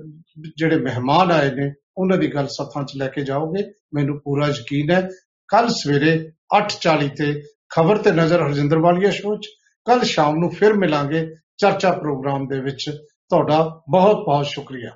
ਜਿਹੜੇ ਮਹਿਮਾਨ ਆਏ ਨੇ ਉਹਨਾਂ ਦੀ ਗੱਲ ਸੱਥਾਂ 'ਚ ਲੈ ਕੇ ਜਾਓਗੇ। ਮੈਨੂੰ ਪੂਰਾ ਯਕੀਨ ਹੈ ਕੱਲ ਸਵੇਰੇ 8:40 ਤੇ ਖਬਰ ਤੇ ਨਜ਼ਰ ਹਰਜਿੰਦਰ ਵਾਲੀਆ ਸ਼ੋਅ 'ਚ ਕੱਲ ਸ਼ਾਮ ਨੂੰ ਫਿਰ ਮਿਲਾਂਗੇ ਚਰਚਾ ਪ੍ਰੋਗਰਾਮ ਦੇ ਵਿੱਚ। ਤੁਹਾਡਾ ਬਹੁਤ ਬਹੁਤ ਸ਼ੁਕਰੀਆ।